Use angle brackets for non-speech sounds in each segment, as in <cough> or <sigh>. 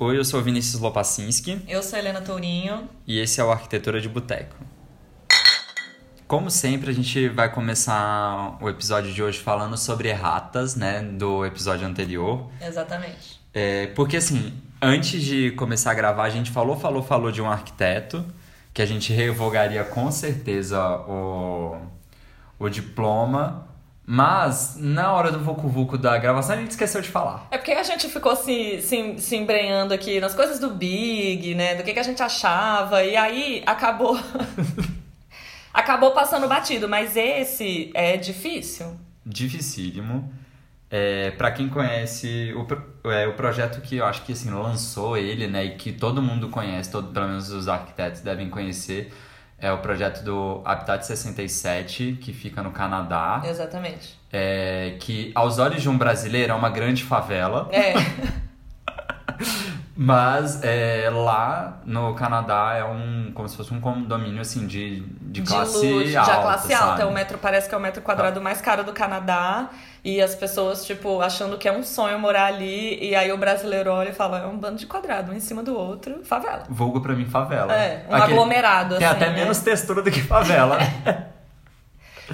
Oi, eu sou Vinícius Lopacinski Eu sou Helena Tourinho. e esse é o Arquitetura de Boteco. Como sempre, a gente vai começar o episódio de hoje falando sobre erratas, né, do episódio anterior. Exatamente. É, porque assim, antes de começar a gravar, a gente falou, falou, falou de um arquiteto, que a gente revogaria com certeza o, o diploma, mas na hora do Vucu Vucu da gravação a gente esqueceu de falar. É porque a gente ficou se, se, se embrenhando aqui nas coisas do Big, né? Do que, que a gente achava. E aí acabou. <laughs> acabou passando batido. Mas esse é difícil. Dificílimo. É, para quem conhece o, é, o projeto que eu acho que assim, lançou ele, né, e que todo mundo conhece, todo, pelo menos os arquitetos devem conhecer, é o projeto do Habitat 67, que fica no Canadá. Exatamente. é, que aos olhos de um brasileiro é uma grande favela, É. <laughs> mas é, lá no Canadá é um como se fosse um condomínio assim de, de classe luxo, alta, de classe alta. É o metro, parece que é o metro quadrado mais caro do Canadá. E as pessoas, tipo, achando que é um sonho morar ali. E aí o brasileiro olha e fala: é um bando de quadrado, um em cima do outro, favela. Vulgo pra mim favela. É, um Aquele- aglomerado, assim. Tem até né? menos textura do que favela. <laughs>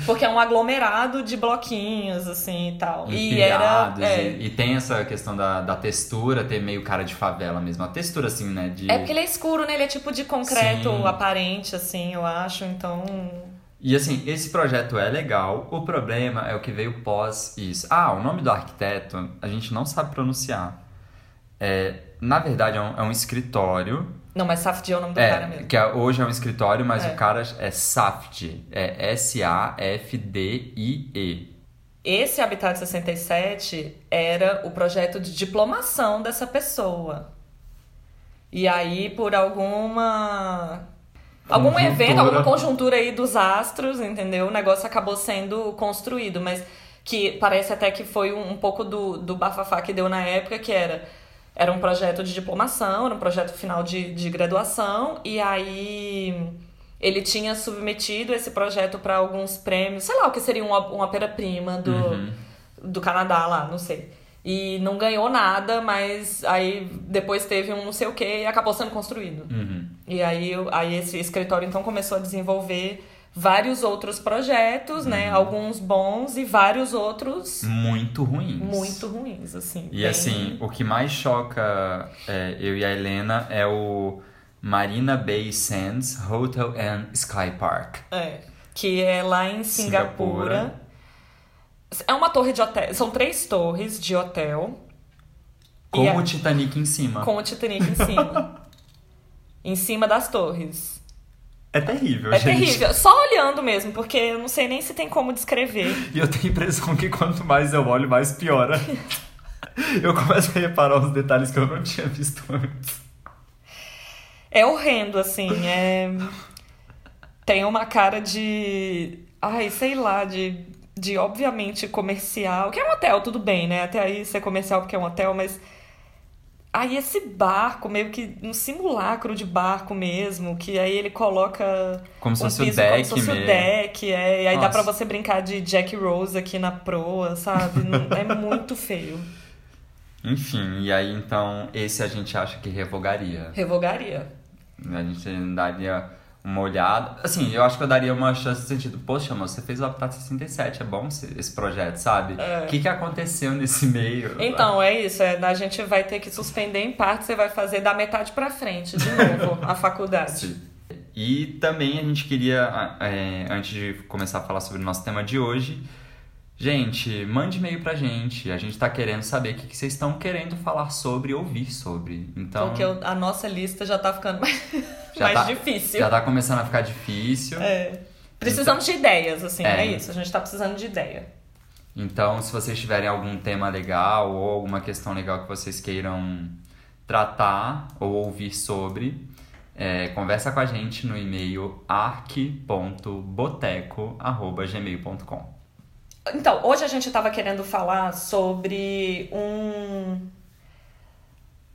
Porque é um aglomerado de bloquinhos, assim e tal. E era. Empilhados, É, e, e tem essa questão da, da textura, ter meio cara de favela mesmo. A textura, assim, né? De... é porque ele é escuro, né? Ele é tipo de concreto Sim. aparente, assim, eu acho. Então. E assim, esse projeto é legal, o problema é o que veio pós isso. Ah, o nome do arquiteto a gente não sabe pronunciar. É, na verdade, é um, é um escritório. Não, mas Safdie é o nome do cara É, mesmo. que é- hoje é um escritório, mas É. o cara é SAFD. É S-A-F-D-I-E. Esse Habitat 67 era o projeto de diplomação dessa pessoa. E aí, por alguma. Algum Conjuntura. evento, alguma conjuntura aí dos astros, entendeu? O negócio acabou sendo construído, mas que parece até que foi um, um pouco do, do bafafá que deu na época, que era. Era um projeto de diplomação, era um projeto final de, de graduação, e aí ele tinha submetido esse projeto para alguns prêmios, sei lá o que seria uma, uma ópera-prima do, Uhum. do Canadá lá, não sei. E não ganhou nada, mas aí depois teve um não sei o que e acabou sendo construído. Uhum. E aí, aí esse escritório então começou a desenvolver vários outros projetos, né? Uhum. Alguns bons e vários outros Muito ruins. muito ruins, assim. E bem- assim, o que mais choca é, eu e a Helena é o Marina Bay Sands Hotel and Sky Park. É, que é lá em Singapura. Singapura. É uma torre de hotel. São três torres de hotel. Com E é- o Titanic em cima. com o Titanic em cima. <laughs> em cima das torres. É terrível, É gente. terrível. Só olhando mesmo, porque eu não sei nem se tem como descrever. E eu tenho a impressão que quanto mais eu olho, mais piora. eu começo a reparar uns detalhes que eu não tinha visto antes. É horrendo, assim. É... Tem uma cara de. Ai, sei lá, de, de obviamente comercial. Que é um hotel, tudo bem, né? Até aí ser comercial porque é um hotel, mas. Aí esse barco, meio que um simulacro de barco mesmo, que aí ele coloca Como se um fosse o piso deck como se fosse o deck, é, e aí dá Nossa. pra você brincar de Jack Rose aqui na proa, sabe? É muito feio. Enfim, e aí então esse a gente acha que revogaria. Revogaria. A gente daria uma olhada. Assim, eu acho que eu daria uma chance no sentido, poxa, mas você fez o Habitat 67, é bom esse, esse projeto, sabe? O que, que aconteceu nesse meio? Então, é isso. É, a gente vai ter que suspender em parte, você vai fazer da metade pra frente, de novo, <laughs> a faculdade. Sim. E também a gente queria, é, antes de começar a falar sobre o nosso tema de hoje, gente, mande e-mail pra gente. A gente tá querendo saber o que, que vocês estão querendo falar sobre, ouvir sobre. Então, Porque a nossa lista já tá ficando mais, já mais tá- difícil. Já tá começando a ficar difícil. É. Precisamos de ideias, assim, É. é. isso. A gente tá precisando de ideia. Então, se vocês tiverem algum tema legal ou alguma questão legal que vocês queiram tratar ou ouvir sobre, é, conversa com a gente no e-mail arc.boteco.gmail.com Então, hoje a gente tava querendo falar sobre um.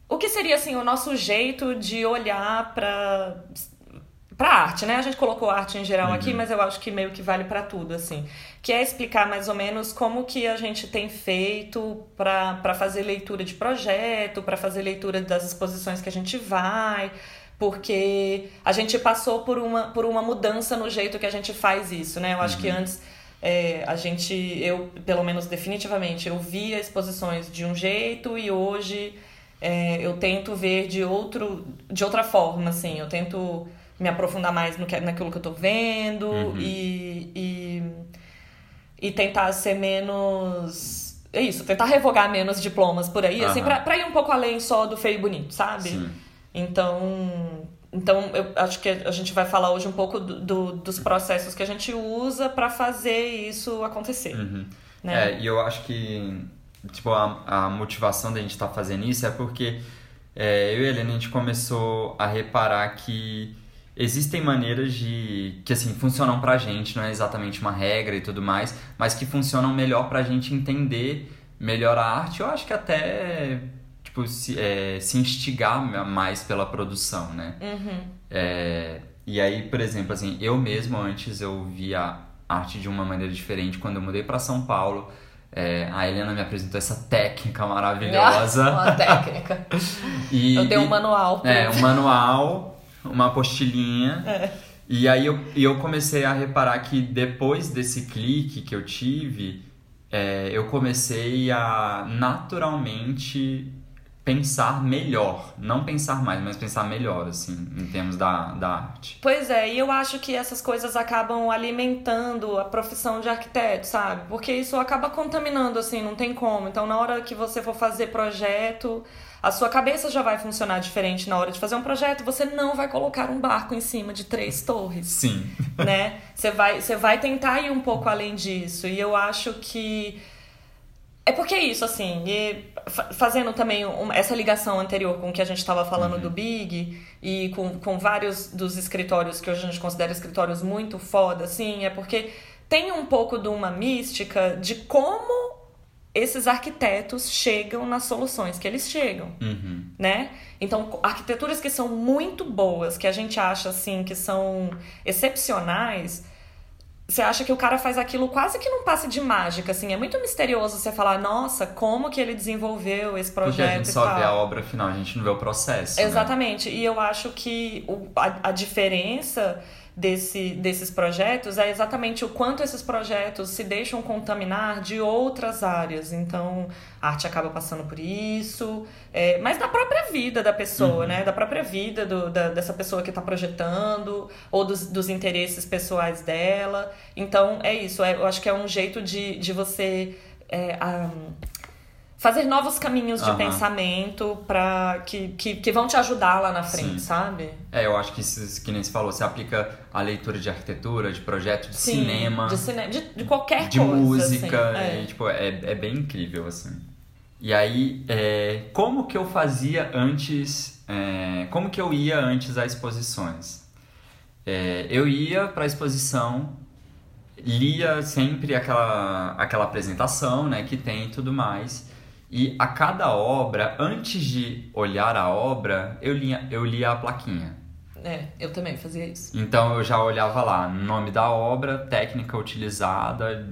O que seria, assim, o nosso jeito de olhar pra pra arte, né? A gente colocou arte em geral Uhum. aqui, mas eu acho que meio que vale pra tudo, assim. Que é explicar mais ou menos como que a gente tem feito pra fazer leitura de projeto, pra fazer leitura das exposições que a gente vai, porque a gente passou por uma, por uma mudança no jeito que a gente faz isso, né? Eu acho que antes é, a gente, eu, pelo menos definitivamente, eu via exposições de um jeito e hoje é, eu tento ver de, outro, de outra forma, assim. Eu tento me aprofundar mais no que, naquilo que eu tô vendo e, e, e tentar ser menos... É isso, tentar revogar menos diplomas por aí, assim, Aham. pra, pra ir um pouco além só do feio e bonito, sabe? Sim. Então, então eu acho que a gente vai falar hoje um pouco do, do- dos processos que a gente usa para fazer isso acontecer. Uhum. Né? É, e eu acho que tipo, a, a motivação da gente estar fazendo isso é porque é, eu e a Helena a gente começou a reparar que existem maneiras de que assim funcionam pra gente, não é exatamente uma regra e tudo mais, mas que funcionam melhor pra gente entender melhor a arte. Eu acho que até tipo se, é, se instigar mais pela produção, né? Uhum. É, e aí, por exemplo, assim, eu mesmo antes eu via arte de uma maneira diferente. Quando eu mudei para São Paulo, é, a Helena me apresentou essa técnica maravilhosa. Uma técnica. <laughs> e, Eu tenho um manual. É, um manual, uma apostilinha. É. E aí eu, eu comecei a reparar que depois desse clique que eu tive, é, eu comecei a naturalmente pensar melhor. Não pensar mais, mas pensar melhor, assim, em termos da, da arte. Pois é, e eu acho que essas coisas acabam alimentando a profissão de arquiteto, sabe? Porque isso acaba contaminando, assim, não tem como. Então, na hora que você for fazer projeto, a sua cabeça já vai funcionar diferente na hora de fazer um projeto. Você não vai colocar um barco em cima de três torres. Sim. né? Você vai, você vai tentar ir um pouco além disso. E eu acho que. É porque é isso, assim, e fa- fazendo também um- essa ligação anterior com o que a gente estava falando do Big e com, com vários dos escritórios que hoje a gente considera escritórios muito foda, assim, é porque tem um pouco de uma mística de como esses arquitetos chegam nas soluções que eles chegam Uhum. né? Então, arquiteturas que são muito boas, que a gente acha assim que são excepcionais, você acha que o cara faz aquilo quase que num passe de mágica, assim, é muito misterioso você falar, nossa, como que ele desenvolveu esse Porque projeto a gente só vê a obra final, a gente não vê o processo. né? Exatamente. E eu acho que o, a, a diferença desse, desses projetos é exatamente o quanto esses projetos se deixam contaminar de outras áreas. Então, a arte acaba passando por isso, é, mas da própria vida da pessoa, né? Da própria vida do, da, dessa pessoa que está projetando, ou dos, dos interesses pessoais dela. Então, é isso. É, eu acho que é um jeito de, de você. é, ah, fazer novos caminhos de Aham. pensamento para que, que, que vão te ajudar lá na frente, Sim. sabe? É, eu acho que isso, que nem você falou, você aplica a leitura de arquitetura, de projeto, de Sim, cinema, de, cine... de, de qualquer de coisa. música, assim. É. e, tipo, é, é bem incrível, assim. E aí, é, como que eu fazia antes, é, como que eu ia antes às exposições? É, eu ia para a exposição, lia sempre aquela, aquela apresentação, né, que tem e tudo mais, e a cada obra, antes de olhar a obra, eu lia, eu lia a plaquinha. É, eu também fazia isso. Então eu já olhava lá, nome da obra, técnica utilizada,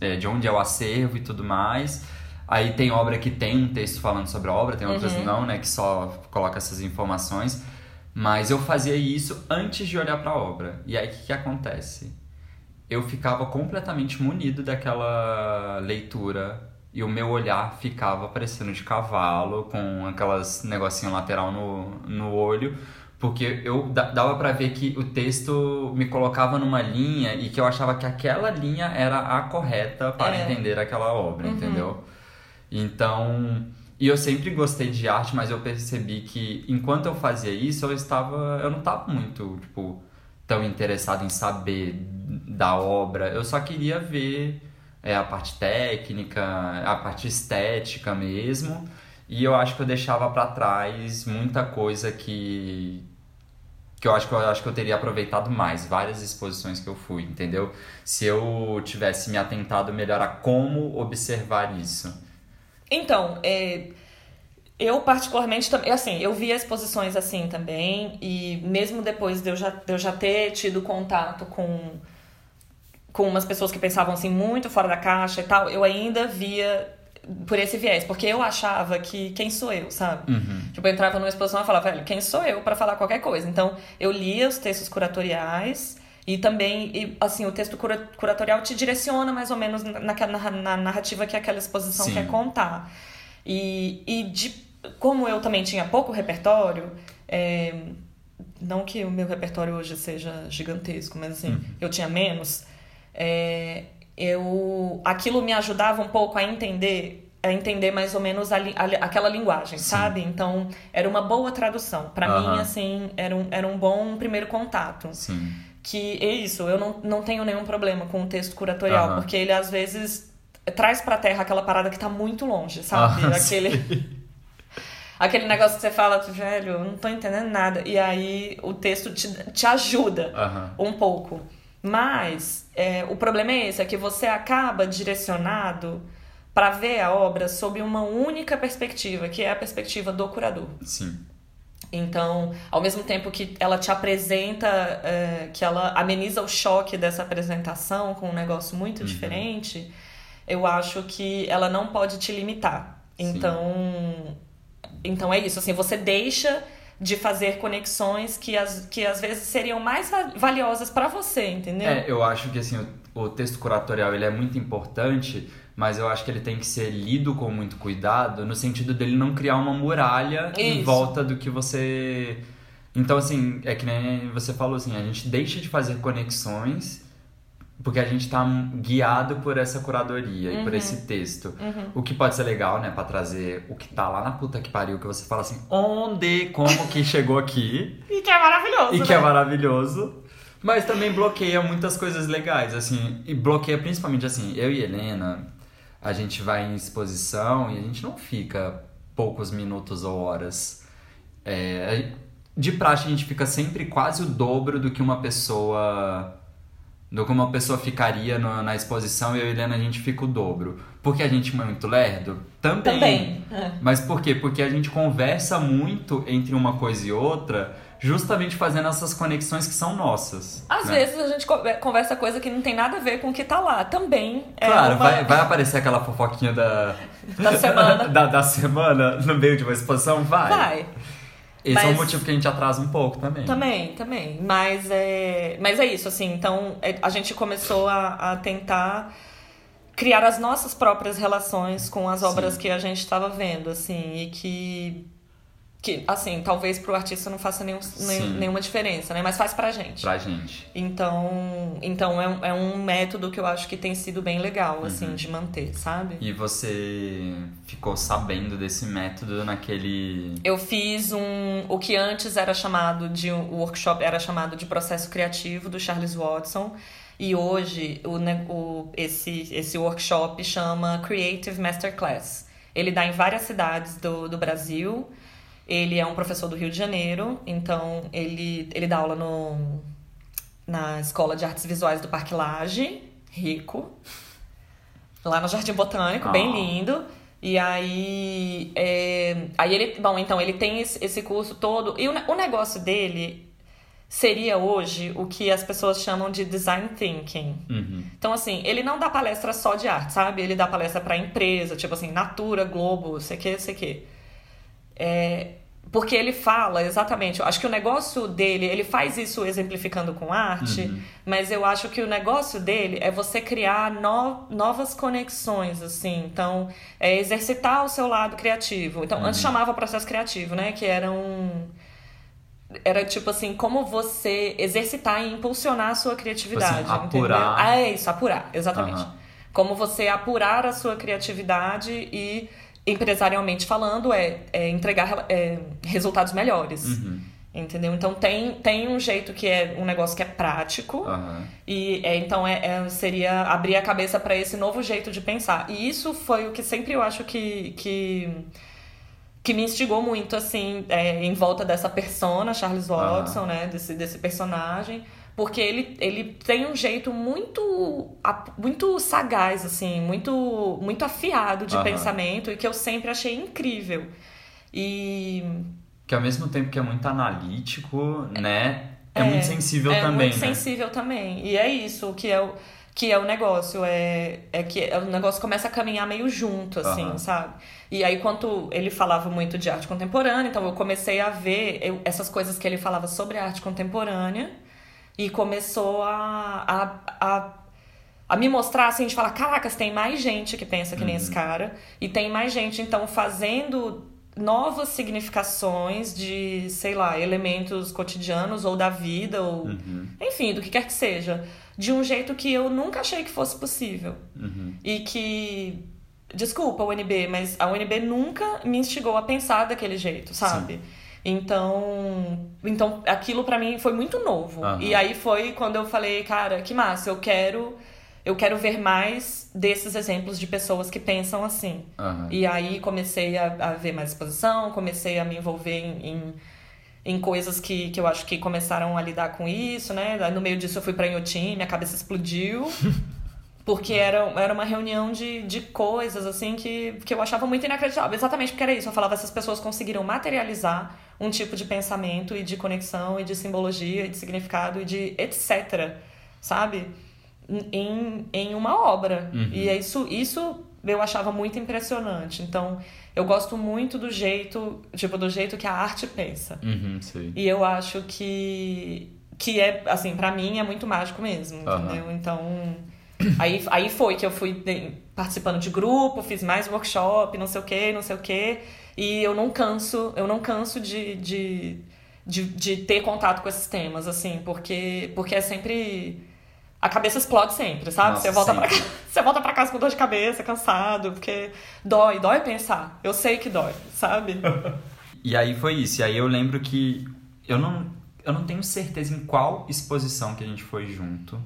é, de onde é o acervo e tudo mais. Aí tem obra que tem um texto falando sobre a obra, tem outras Uhum. não, né, que só coloca essas informações. Mas eu fazia isso antes de olhar para a obra. E aí o que, que acontece? Eu ficava completamente munido daquela leitura e o meu olhar ficava parecendo de cavalo, com aquelas negocinho lateral no, no olho, porque eu da- dava pra ver que o texto me colocava numa linha e que eu achava que aquela linha era a correta para É. entender aquela obra, Uhum. entendeu? Então, e eu sempre gostei de arte, mas eu percebi que enquanto eu fazia isso, eu estava, eu não estava muito, tipo, tão interessado em saber da obra. Eu só queria ver é, a parte técnica, a parte estética mesmo. E eu acho que eu deixava para trás muita coisa que que eu acho que eu acho que eu teria aproveitado mais várias exposições que eu fui, entendeu? Se eu tivesse me atentado melhor a como observar isso. Então, é, Eu, particularmente, também, assim, eu via exposições assim também, e mesmo depois de eu já, de eu já ter tido contato com, com umas pessoas que pensavam assim muito fora da caixa e tal, eu ainda via por esse viés, porque eu achava que quem sou eu, sabe? Uhum. Tipo, eu entrava numa exposição e falava, velho, quem sou eu para falar qualquer coisa? Então, eu lia os textos curatoriais e também, e, assim, o texto cura curatorial te direciona mais ou menos na, na, na narrativa que aquela exposição Sim. quer contar. E, e de, como eu também tinha pouco repertório, é, não que o meu repertório hoje seja gigantesco, mas assim, eu tinha menos, é, eu aquilo me ajudava um pouco a entender a entender mais ou menos a, a aquela linguagem, sabe? Então, era uma boa tradução. Pra Aham. mim, assim, era um, era um bom primeiro contato. Sim. Que é isso, eu não, não tenho nenhum problema com o texto curatorial, porque ele às vezes traz pra terra aquela parada que tá muito longe, sabe? Ah, <laughs> Aquele. <laughs> Aquele negócio que você fala, velho, eu não tô entendendo nada. E aí o texto te, te ajuda um pouco. Mas é, o problema é esse, é que você acaba direcionado para ver a obra sob uma única perspectiva, que é a perspectiva do curador. Sim. Então, ao mesmo tempo que ela te apresenta, é, que ela ameniza o choque dessa apresentação com um negócio muito diferente, eu acho que ela não pode te limitar. Sim. Então, então é isso, assim, você deixa de fazer conexões que, as, que às vezes seriam mais va- valiosas para você, entendeu? É, eu acho que assim, o, o texto curatorial ele é muito importante, mas eu acho que ele tem que ser lido com muito cuidado, no sentido dele não criar uma muralha em Isso. volta do que você. Então, assim, é que nem você falou assim, a gente deixa de fazer conexões porque a gente tá guiado por essa curadoria e por esse texto. O que pode ser legal, né, Pra trazer o que tá lá na puta que pariu, que você fala assim, onde, como que chegou aqui. E que é maravilhoso, E né? que é maravilhoso. Mas também bloqueia muitas coisas legais, assim. E bloqueia principalmente, assim, eu e Helena, a gente vai em exposição e a gente não fica poucos minutos ou horas. É, de praxe, a gente fica sempre quase o dobro do que uma pessoa... Do que uma pessoa ficaria no- na exposição e eu e Helena, a gente fica o dobro. Porque a gente é muito lerdo? Também. Também. é. Mas por quê? Porque a gente conversa muito entre uma coisa e outra, justamente fazendo essas conexões que são nossas. Às né? vezes a gente co- conversa coisa que não tem nada a ver com o que tá lá. Também é Claro, uma- vai, vai aparecer aquela fofoquinha da, Da semana. <laughs> da, da semana no meio de uma exposição? Vai. Vai. Esse é o Mas- motivo que a gente atrasa um pouco também. Também, também. Mas é, mas é isso, assim. Então, é- a gente começou a, a tentar criar as nossas próprias relações com as obras Sim. que a gente estava vendo, assim. E que, que assim, talvez pro artista não faça nenhum, Sim. nenhuma diferença, né? Mas faz pra gente. Pra gente. Então, então é, um- é um método que eu acho que tem sido bem legal, assim, Uhum. de manter, sabe? E você ficou sabendo desse método naquele. Eu fiz um o que antes era chamado de um workshop era chamado de processo criativo do Charles Watson e hoje o, o esse esse workshop chama Creative Masterclass. Ele dá em várias cidades do, do Brasil. Ele é um professor do Rio de Janeiro, então ele ele dá aula no na Escola de Artes Visuais do Parque Lage, rico, lá no Jardim Botânico, bem Ah. lindo. E aí, é, aí ele, bom, então ele tem esse, curso todo e o, o negócio dele seria hoje o que as pessoas chamam de design thinking. Uhum. Então assim, ele não dá palestra só de arte, sabe? Ele dá palestra pra empresa, tipo assim, Natura, Globo, sei que, sei que. É, porque ele fala exatamente, eu acho que o negócio dele, ele faz isso exemplificando com arte, Uhum. mas eu acho que o negócio dele é você criar no- novas conexões, assim. Então, é exercitar o seu lado criativo. Então, antes Uhum. chamava processo criativo, né? Que era um. Era tipo assim, como você exercitar e impulsionar a sua criatividade. Tipo assim, apurar. Entendeu? Ah, é isso, apurar, exatamente. Aham. Como você apurar a sua criatividade e, empresarialmente falando, é, é entregar é, resultados melhores. Uhum. Entendeu? Então tem, tem um jeito que é um negócio que é prático. Aham. E é, então é, é- seria abrir a cabeça para esse novo jeito de pensar. E isso foi o que sempre eu acho que, que, que me instigou muito, assim, é, em volta dessa persona, Charles Watson, né? Desse, desse personagem. Porque ele, ele tem um jeito muito, muito sagaz, assim, muito, muito afiado de Aham. pensamento e que eu sempre achei incrível. E. Que ao mesmo tempo que é muito analítico, né? É, é muito sensível é também, muito né? sensível também. E é isso que é o, que é o negócio. É, é que o negócio começa a caminhar meio junto, assim, Aham. sabe? E aí, quando ele falava muito de arte contemporânea, então eu comecei a ver eu- essas coisas que ele falava sobre arte contemporânea e começou a, a, a, a me mostrar, assim, de falar: caracas, tem mais gente que pensa que nem esse cara, e tem mais gente, então, fazendo novas significações de, sei lá, elementos cotidianos ou da vida, ou Uhum, enfim, do que quer que seja, de um jeito que eu nunca achei que fosse possível. uhum. E que. Desculpa, UNB, mas a UNB nunca me instigou a pensar daquele jeito, sabe? Então, então aquilo pra mim foi muito novo. Aham. E aí foi quando eu falei, cara, que massa, eu quero eu quero ver mais desses exemplos de pessoas que pensam assim. Aham. E aí comecei a, a ver mais exposição, comecei a me envolver em, em, em coisas que, que eu acho que começaram a lidar com isso, né? No meio disso eu fui pra Inhotim, minha cabeça explodiu. <laughs> Porque era, era uma reunião de, de coisas, assim, que, que eu achava muito inacreditável. Exatamente porque era isso. Eu falava, essas pessoas conseguiram materializar um tipo de pensamento e de conexão e de simbologia e de significado e de etc, sabe? Em, em uma obra. Uhum. E é isso, isso eu achava muito impressionante. Então, eu gosto muito do jeito, tipo, do jeito que a arte pensa. Uhum. E eu acho que que é, assim, pra mim é muito mágico mesmo, Aham. entendeu? Então, aí, aí foi que eu fui de- participando de grupo, fiz mais workshop, não sei o que, não sei o que, e eu não canso, eu não canso de, de, de, de ter contato com esses temas, assim, porque, porque é sempre... A cabeça explode sempre, sabe? Nossa, você, volta pra, sempre. ca- <laughs> você volta pra casa com dor de cabeça, cansado, porque dói, dói pensar. Eu sei que dói, sabe? <laughs> E aí foi isso. E aí eu lembro que eu não, eu não tenho certeza em qual exposição que a gente foi junto.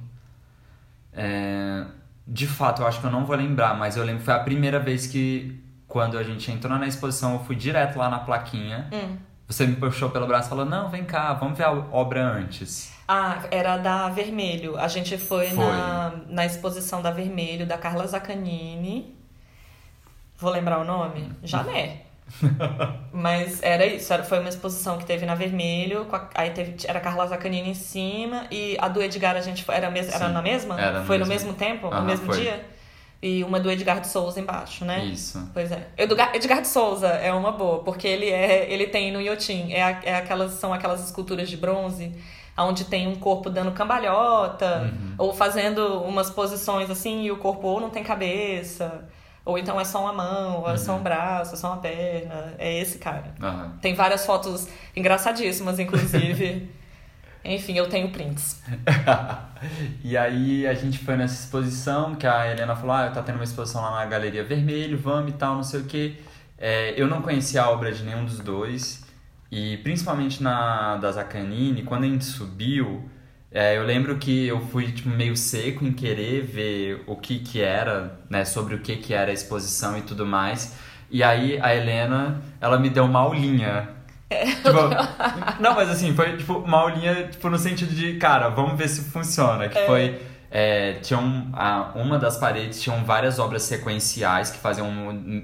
É, de fato, eu acho que eu não vou lembrar, mas eu lembro que foi a primeira vez que, quando a gente entrou na exposição, eu fui direto lá na plaquinha. Hum. Você me puxou pelo braço e falou: Não, vem cá, vamos ver a obra antes. Ah, era da Vermelho. A gente foi, Foi. Na, na exposição da Vermelho, da Carla Zaccanini. Vou lembrar o nome? Jané. <laughs> Mas era isso, era, foi uma exposição que teve na Vermelho, a- aí teve, era a Carla Zaccanini em cima, e a do Edgar a gente foi, era, mes, era na mesma? era no foi no mesmo- mesmo tempo? Aham, no mesmo foi. dia? E uma do Edgar de Souza embaixo, né? Isso. Pois é. Edgar, Edgar de Souza é uma boa, porque ele é ele tem no Iotim, é, a- é aquelas são aquelas esculturas de bronze onde tem um corpo dando cambalhota Uhum. ou fazendo umas posições assim e o corpo ou não tem cabeça, ou então é só uma mão, ou é só um braço, é só uma perna. É esse cara. Aham. Tem várias fotos engraçadíssimas, inclusive. <laughs> Enfim, eu tenho prints. <laughs> e aí a gente foi nessa exposição que a Helena falou, ah, tá tendo uma exposição lá na Galeria Vermelho, vamos e tal, não sei o quê. É, eu não conhecia a obra de nenhum dos dois. E principalmente na da Zaccanini, quando a gente subiu, é, eu lembro que eu fui tipo, meio seco em querer ver o que que era, né, sobre o que que era a exposição e tudo mais. E aí a Helena, ela me deu uma aulinha. Tipo, não, mas assim, foi tipo uma aulinha tipo, no sentido de, cara, vamos ver se funciona. Que foi. É, tinha um, a, uma das paredes tinham várias obras sequenciais que faziam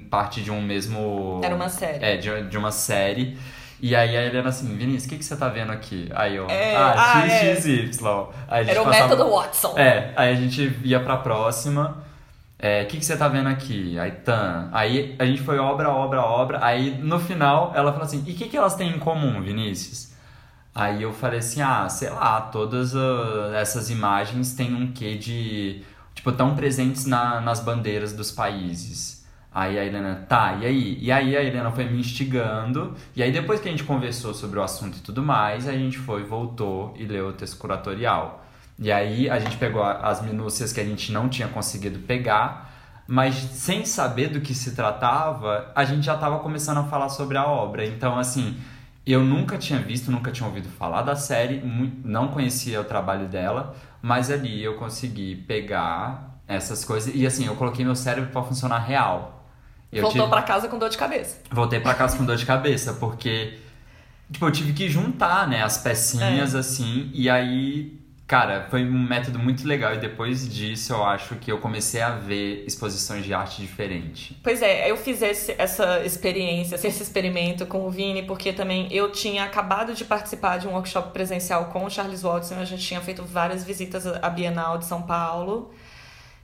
parte de um mesmo. Era uma série. É, de, de uma série. E aí a Helena assim, Vinícius, o que, que você tá vendo aqui? Aí eu, É, ah, ah, X, X, Y. Aí Era o passava- método Watson. é, aí a gente ia pra próxima. É, o que, que você tá vendo aqui? Aí, tan. Aí a gente foi obra, obra, obra. Aí no final ela falou assim: e o que, que elas têm em comum, Vinícius? Aí eu falei assim: ah, sei lá, todas ah, essas imagens têm um quê de. Tipo, tão presentes na, nas bandeiras dos países. Aí a Helena, tá, e aí? E aí a Helena foi me instigando. E aí depois que a gente conversou sobre o assunto e tudo mais, a gente foi, voltou e leu o texto curatorial. E aí a gente pegou as minúcias que a gente não tinha conseguido pegar, mas sem saber do que se tratava, a gente já estava começando a falar sobre a obra. Então, assim, eu nunca tinha visto, nunca tinha ouvido falar da série, não conhecia o trabalho dela, mas ali eu consegui pegar essas coisas e assim, eu coloquei meu cérebro para funcionar real. Eu Voltou tive- pra casa com dor de cabeça. voltei pra casa com dor de cabeça, porque tipo, eu tive que juntar, né, as pecinhas assim, e aí Cara, foi um método muito legal e depois disso eu acho que eu comecei a ver exposições de arte diferente. Pois é, eu fiz esse, essa experiência, esse experimento com o Vini, porque também eu tinha acabado de participar de um workshop presencial com o Charles Watson, a gente tinha feito várias visitas à Bienal de São Paulo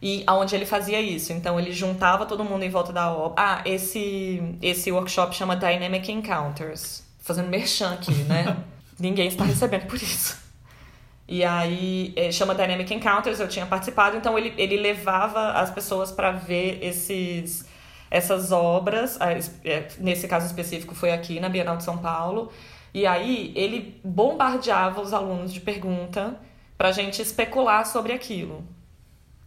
e aonde ele fazia isso. Então ele juntava todo mundo em volta da obra. Ah, esse esse workshop chama Dynamic Encounters. Fazendo merchan aqui, né? <laughs> Ninguém está recebendo por isso. E aí é, chama Dynamic Encounters, eu tinha participado, então ele, ele levava as pessoas para ver esses essas obras, é, nesse caso específico foi aqui na Bienal de São Paulo, e aí ele bombardeava os alunos de pergunta pra gente especular sobre aquilo.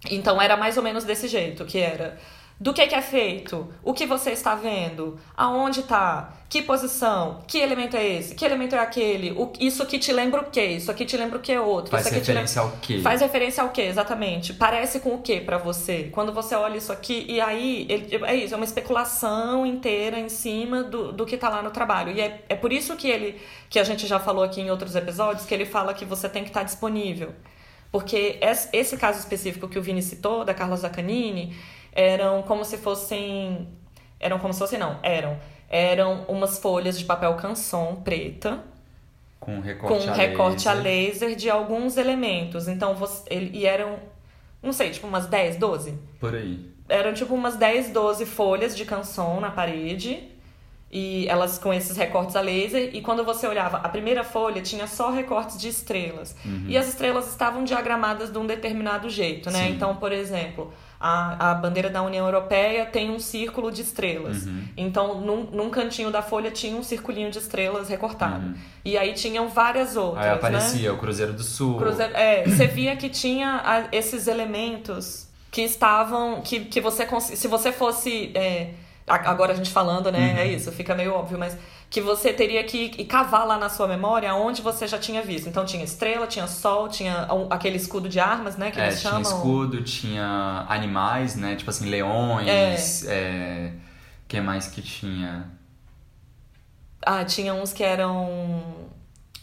Então era mais ou menos desse jeito, que era do que, que, é feito, o que você está vendo, aonde está, que posição, que elemento é esse, que elemento é aquele, o, isso aqui te lembra o quê, isso aqui te lembra o que outro. Faz isso aqui referência lembra... ao quê? Faz referência ao quê, exatamente. Parece com o quê para você? Quando você olha isso aqui, e aí ele, é isso, é uma especulação inteira em cima do, do que está lá no trabalho. E é, é por isso que ele, que a gente já falou aqui em outros episódios, que ele fala que você tem que estar tá disponível. Porque esse caso específico que o Vini citou, da Carla Zaccanini, eram como se fossem. Eram como se fossem, não, eram. Eram umas folhas de papel canson preta. Com recorte, com a, recorte laser. a laser de alguns elementos. Então, você, ele, e eram, não sei, tipo umas 10, 12? Por aí. Eram tipo umas 10, 12 folhas de canson na parede. E elas com esses recortes a laser. E quando você olhava, a primeira folha tinha só recortes de estrelas. Uhum. E as estrelas estavam diagramadas de um determinado jeito, né? Sim. Então, por exemplo, a, a bandeira da União Europeia tem um círculo de estrelas. Uhum. Então, num, num cantinho da folha tinha um circulinho de estrelas recortado. Uhum. E aí tinham várias outras. Aí aparecia né? o Cruzeiro do Sul. Cruzeiro, é, você via que tinha a, esses elementos que estavam. que, que você se você fosse. É, agora a gente falando, né? Uhum. É isso, fica meio óbvio, mas que você teria que cavar lá na sua memória onde você já tinha visto. Então tinha estrela, tinha sol, tinha aquele escudo de armas, né? Que é, eles tinha chamam. escudo, tinha animais, né? Tipo assim, leões. É. é... que mais que tinha? Ah, tinha uns que eram.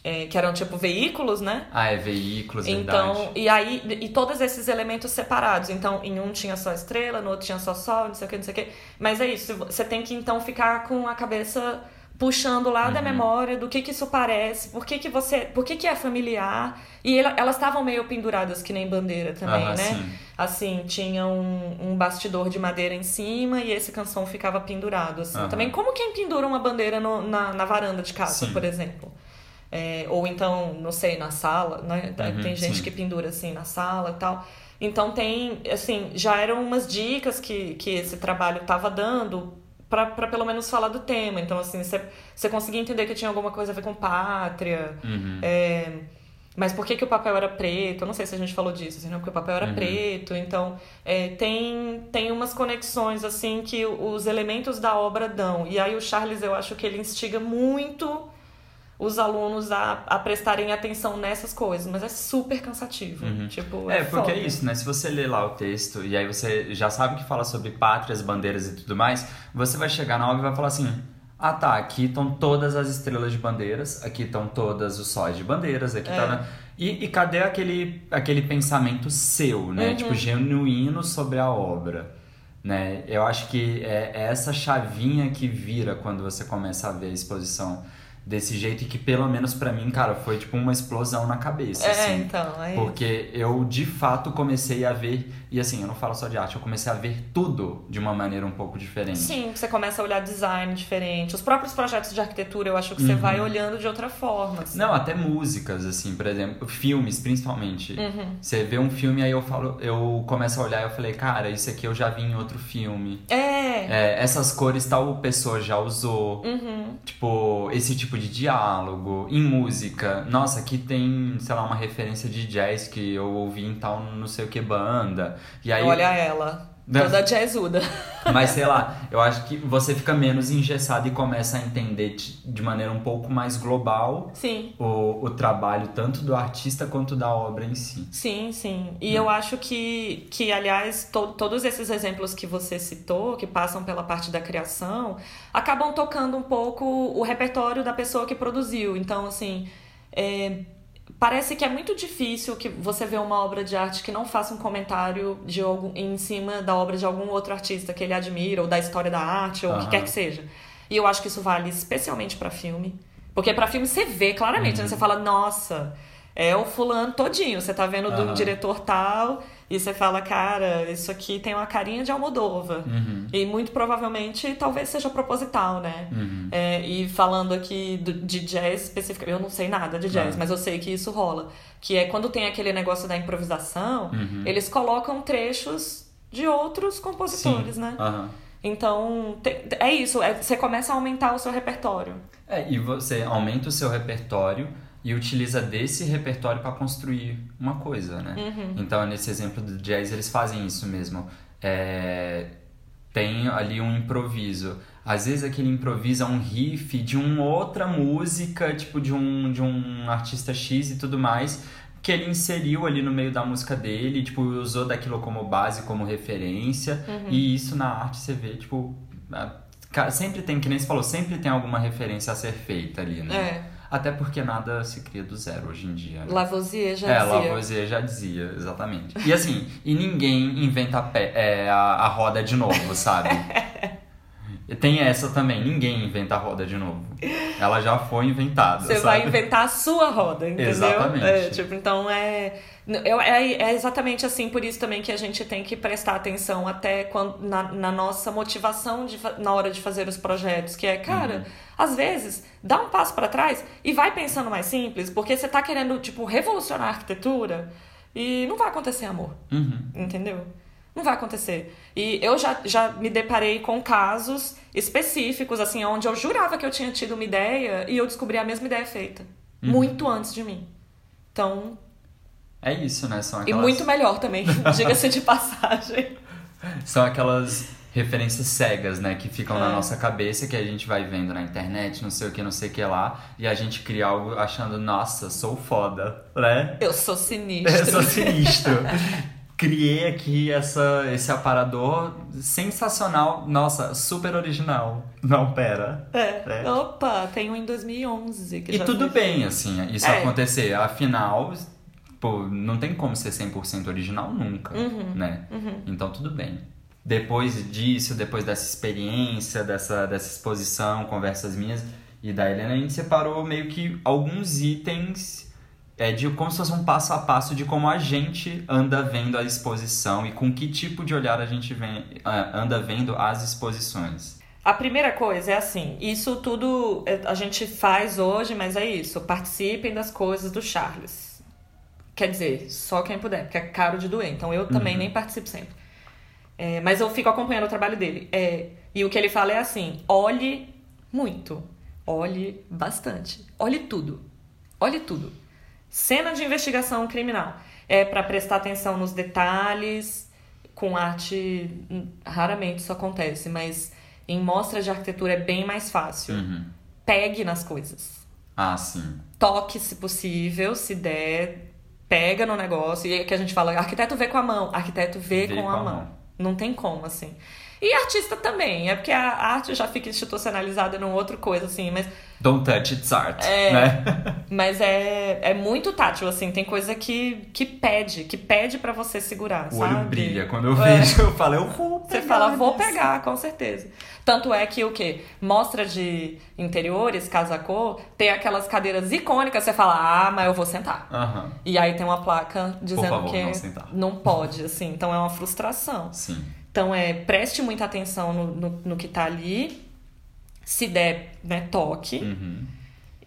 É, que eram tipo veículos, né? Ah, é veículos, então, verdade. E aí, e todos esses elementos separados. Então, em um tinha só estrela, no outro tinha só sol, não sei o que, não sei o que. Mas é isso, você tem que então ficar com a cabeça puxando lá uhum. da memória do que que isso parece, por que que você, por que que é familiar. E elas estavam meio penduradas que nem bandeira também, uhum, né? Sim. Assim, tinha um, um, bastidor de madeira em cima e esse canção ficava pendurado, assim. Uhum. Também como quem pendura uma bandeira no, na, na varanda de casa, sim. por exemplo. É, ou então, não sei, na sala, né? Uhum, tem gente sim. que pendura assim na sala e tal. Então tem, assim, já eram umas dicas que, que esse trabalho estava dando para pelo menos falar do tema. Então, assim, você conseguia entender que tinha alguma coisa a ver com pátria. Uhum. É, mas por que, que o papel era preto? Eu não sei se a gente falou disso, assim, não, porque o papel era Uhum. preto. Então, é, tem, tem umas conexões, assim, que os elementos da obra dão. E aí o Charles, eu acho que ele instiga muito os alunos a, a prestarem atenção nessas coisas, mas é super cansativo. Uhum. Tipo, É, é, porque é isso, né? Se você ler lá o texto e aí você já sabe que fala sobre pátrias, bandeiras e tudo mais, você vai chegar na obra e vai falar assim: ah tá, aqui estão todas as estrelas de bandeiras, aqui estão todas os sóis de bandeiras, aqui É. tá. né? E, e cadê aquele, aquele pensamento seu, né? Uhum. Tipo, genuíno sobre a obra. Né? Eu acho que é essa chavinha que vira quando você começa a ver a exposição desse jeito e que pelo menos pra mim, cara, foi tipo uma explosão na cabeça, É, assim. então, é. Porque eu de fato comecei a ver, e assim, eu não falo só de arte, eu comecei a ver tudo de uma maneira um pouco diferente. Sim, você começa a olhar design diferente. Os próprios projetos de arquitetura, eu acho que você Uhum. vai olhando de outra forma. assim. Não, até músicas, assim, por exemplo, filmes principalmente. Uhum. Você vê um filme aí eu falo, eu começo a olhar e eu falei, cara, isso aqui eu já vi em outro filme. É. É, essas cores tal pessoa já usou. Uhum. Tipo, esse tipo de diálogo. Em música, nossa, aqui tem, sei lá, uma referência de jazz que eu ouvi em tal não sei o que banda. E aí, Olha ela. Toda jazzuda. <laughs> Mas sei lá, eu acho que você fica menos engessado e começa a entender de maneira um pouco mais global Sim. o, o trabalho tanto do artista quanto da obra em si. Sim, sim. E eu acho que, que aliás, to- todos esses exemplos que você citou, que passam pela parte da criação, acabam tocando um pouco o repertório da pessoa que produziu. Então, assim, é, parece que é muito difícil que você vê uma obra de arte que não faça um comentário de algum, em cima da obra de algum outro artista que ele admira, ou da história da arte, ou o que quer que seja. E eu acho que isso vale especialmente para filme. Porque para filme você vê claramente, né? uhum. né? Você fala, nossa, é o fulano todinho. Você tá vendo do diretor tal e você fala, cara, isso aqui tem uma carinha de Almodova. Uhum. E muito provavelmente talvez seja proposital, né? Uhum. É, e falando aqui do, de jazz especificamente, eu não sei nada de jazz, mas eu sei que isso rola. Que é quando tem aquele negócio da improvisação, uhum. eles colocam trechos de outros compositores, Sim. né? Então, tem, é isso, é, você começa a aumentar o seu repertório. É, e você aumenta o seu repertório e utiliza desse repertório para construir uma coisa, né? Uhum. Então, nesse exemplo do jazz, eles fazem isso mesmo. É, tem ali um improviso. Às vezes aquele improviso é um riff de uma outra música, tipo de um, de um artista X e tudo mais, que ele inseriu ali no meio da música dele, tipo, usou daquilo como base, como referência. Uhum. E isso na arte você vê, tipo, sempre tem, que nem você falou, sempre tem alguma referência a ser feita ali, né? É. Até porque nada se cria do zero hoje em dia. Né? Lavoisier já é, dizia. É, Lavoisier já dizia, exatamente. E assim, e ninguém inventa a, pé, é, a, a roda de novo, sabe? <laughs> Tem essa também, ninguém inventa a roda de novo. Ela já foi inventada. Você sabe? vai inventar a sua roda, entendeu? Exatamente. É, tipo, então é, é. É exatamente assim, por isso também que a gente tem que prestar atenção até quando, na, na nossa motivação de, na hora de fazer os projetos, que é, cara, uhum. às vezes, dá um passo para trás e vai pensando mais simples, porque você tá querendo, tipo, revolucionar a arquitetura e não vai acontecer amor. Uhum. Entendeu? Não vai acontecer. E eu já, já me deparei com casos específicos, assim, onde eu jurava que eu tinha tido uma ideia e eu descobri a mesma ideia feita. Uhum. Muito antes de mim. Então. É isso, né? São aquelas... E muito melhor também, <laughs> diga-se de passagem. São aquelas referências cegas, né? Que ficam é. na nossa cabeça, que a gente vai vendo na internet, não sei o que, não sei o que lá, e a gente cria algo achando, nossa, sou foda, né? Eu sou sinistro. <laughs> Eu sou sinistro. criei aqui essa, esse aparador sensacional. Nossa, super original. Não, pera. É. é. Opa, tem um em 2011. e tudo bem, assim, isso é. acontecer. Afinal, pô, não tem como ser 100% original nunca, uhum, né? Uhum. Então, tudo bem. Depois disso, depois dessa experiência, dessa, dessa exposição, conversas minhas e da Helena, a gente separou meio que alguns itens é de como se fosse um passo a passo de como a gente anda vendo a exposição e com que tipo de olhar a gente vem, anda vendo as exposições. A primeira coisa é assim, isso tudo é, a gente faz hoje, mas é isso, participem das coisas do Charles. Quer dizer, só quem puder, porque é caro de doer, então eu também uhum. nem participo sempre. É, mas eu fico acompanhando o trabalho dele. É, e o que ele fala é assim: olhe muito, olhe bastante, olhe tudo, olhe tudo. Cena de investigação criminal. É para prestar atenção nos detalhes. Com arte, hum, raramente isso acontece, mas em mostras de arquitetura é bem mais fácil. Uhum. Pegue nas coisas. Ah, sim. Toque se possível, se der, pega no negócio. E aí que a gente fala, arquiteto vê com a mão, arquiteto vê, vê com, com, a, mão. mão. Não tem como, assim. E artista também, é porque a arte já fica institucionalizada num outro coisa, assim, mas. Don't touch it's art. É, né? <laughs> <laughs> Mas é, é muito tátil, assim, tem coisa que, que pede, que pede para você segurar. O sabe? olho brilha. Quando eu é. vejo, eu falo, eu vou pegar. Você fala, vou pegar, com certeza. Tanto é que o quê? Mostra de interiores, casa cor, tem aquelas cadeiras icônicas, você fala, ah, mas eu vou sentar. Uhum. E aí tem uma placa dizendo favor, que não, não pode, assim, então é uma frustração. Sim. Então, é, preste muita atenção no, no, no que está ali. Se der, né, toque. Uhum.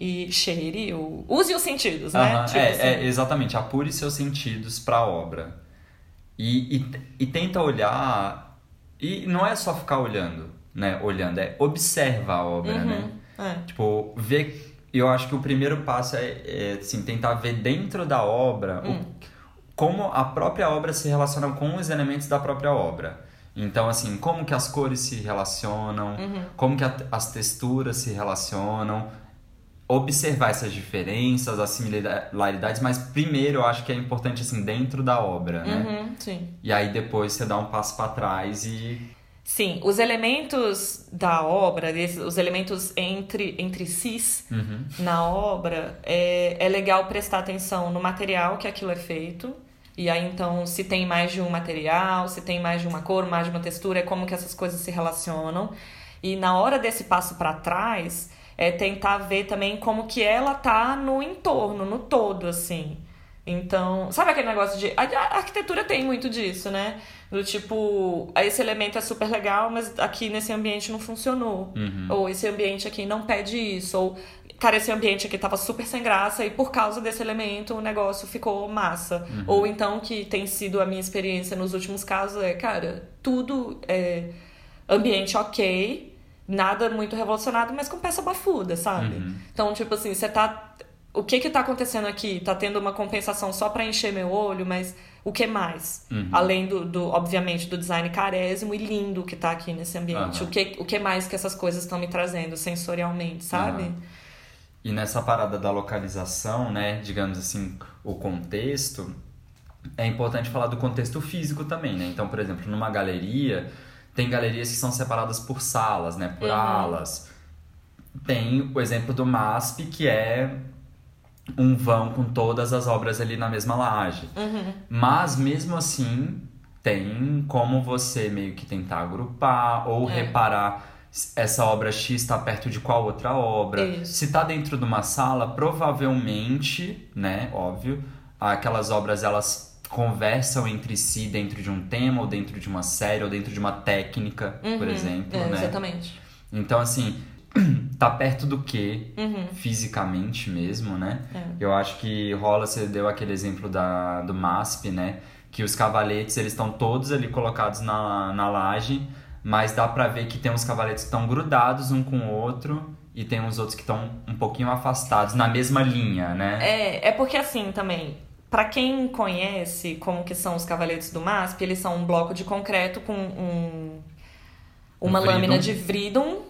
E cheire, ou... use os sentidos, né? Uhum. Tipo é, assim. é, exatamente, apure seus sentidos para a obra. E, e, e tenta olhar. E não é só ficar olhando, né? Olhando, é observa a obra, uhum. né? É. Tipo, ver. Eu acho que o primeiro passo é, é assim, tentar ver dentro da obra hum. o, como a própria obra se relaciona com os elementos da própria obra. Então, assim, como que as cores se relacionam, uhum. como que a, as texturas se relacionam, observar essas diferenças, as similaridades, mas primeiro eu acho que é importante, assim, dentro da obra, né? Uhum, sim. E aí depois você dá um passo para trás e... Sim, os elementos da obra, os elementos entre, entre si Uhum. na obra, é, é legal prestar atenção no material que aquilo é feito. E aí, então, se tem mais de um material, se tem mais de uma cor, mais de uma textura, é como que essas coisas se relacionam. E na hora desse passo para trás, é tentar ver também como que ela tá no entorno, no todo, assim. Então, sabe aquele negócio de. A, a arquitetura tem muito disso, né? Do tipo, esse elemento é super legal, mas aqui nesse ambiente não funcionou. Uhum. Ou esse ambiente aqui não pede isso. Ou, cara, esse ambiente aqui tava super sem graça e por causa desse elemento o negócio ficou massa. Ou então, que tem sido a minha experiência nos últimos casos, é, cara, tudo é ambiente ok, nada muito revolucionado, mas com peça bafuda, sabe? Uhum. Então, tipo assim, você tá. O que que tá acontecendo aqui? Tá tendo uma compensação só pra encher meu olho, mas o que mais? Uhum. Além do, do, obviamente, do design carésimo e lindo que tá aqui nesse ambiente. O, que, o que mais que essas coisas estão me trazendo sensorialmente, sabe? E nessa parada da localização, né, digamos assim, o contexto, é importante falar do contexto físico também, né? Então, por exemplo, numa galeria, tem galerias que são separadas por salas, né, por Uhum. alas. Tem o exemplo do MASP, que é um vão com todas as obras ali na mesma laje. Uhum. Mas mesmo assim, tem como você meio que tentar agrupar ou É. reparar essa obra X está perto de qual outra obra. Isso. Se está dentro de uma sala, provavelmente, né, óbvio, aquelas obras elas conversam entre si dentro de um tema ou dentro de uma série ou dentro de uma técnica, por Uhum. exemplo, É, né? Exatamente. Então assim, <clears throat> tá perto do que Uhum. fisicamente mesmo, né? É. Eu acho que rola, você deu aquele exemplo da, do MASP, né? Que os cavaletes, eles estão todos ali colocados na, na laje, mas dá pra ver que tem uns cavaletes que estão grudados um com o outro e tem uns outros que estão um pouquinho afastados, na mesma linha, né? É, é porque assim também, pra quem conhece como que são os cavaletes do MASP, eles são um bloco de concreto com um, uma Um lâmina de Vridum.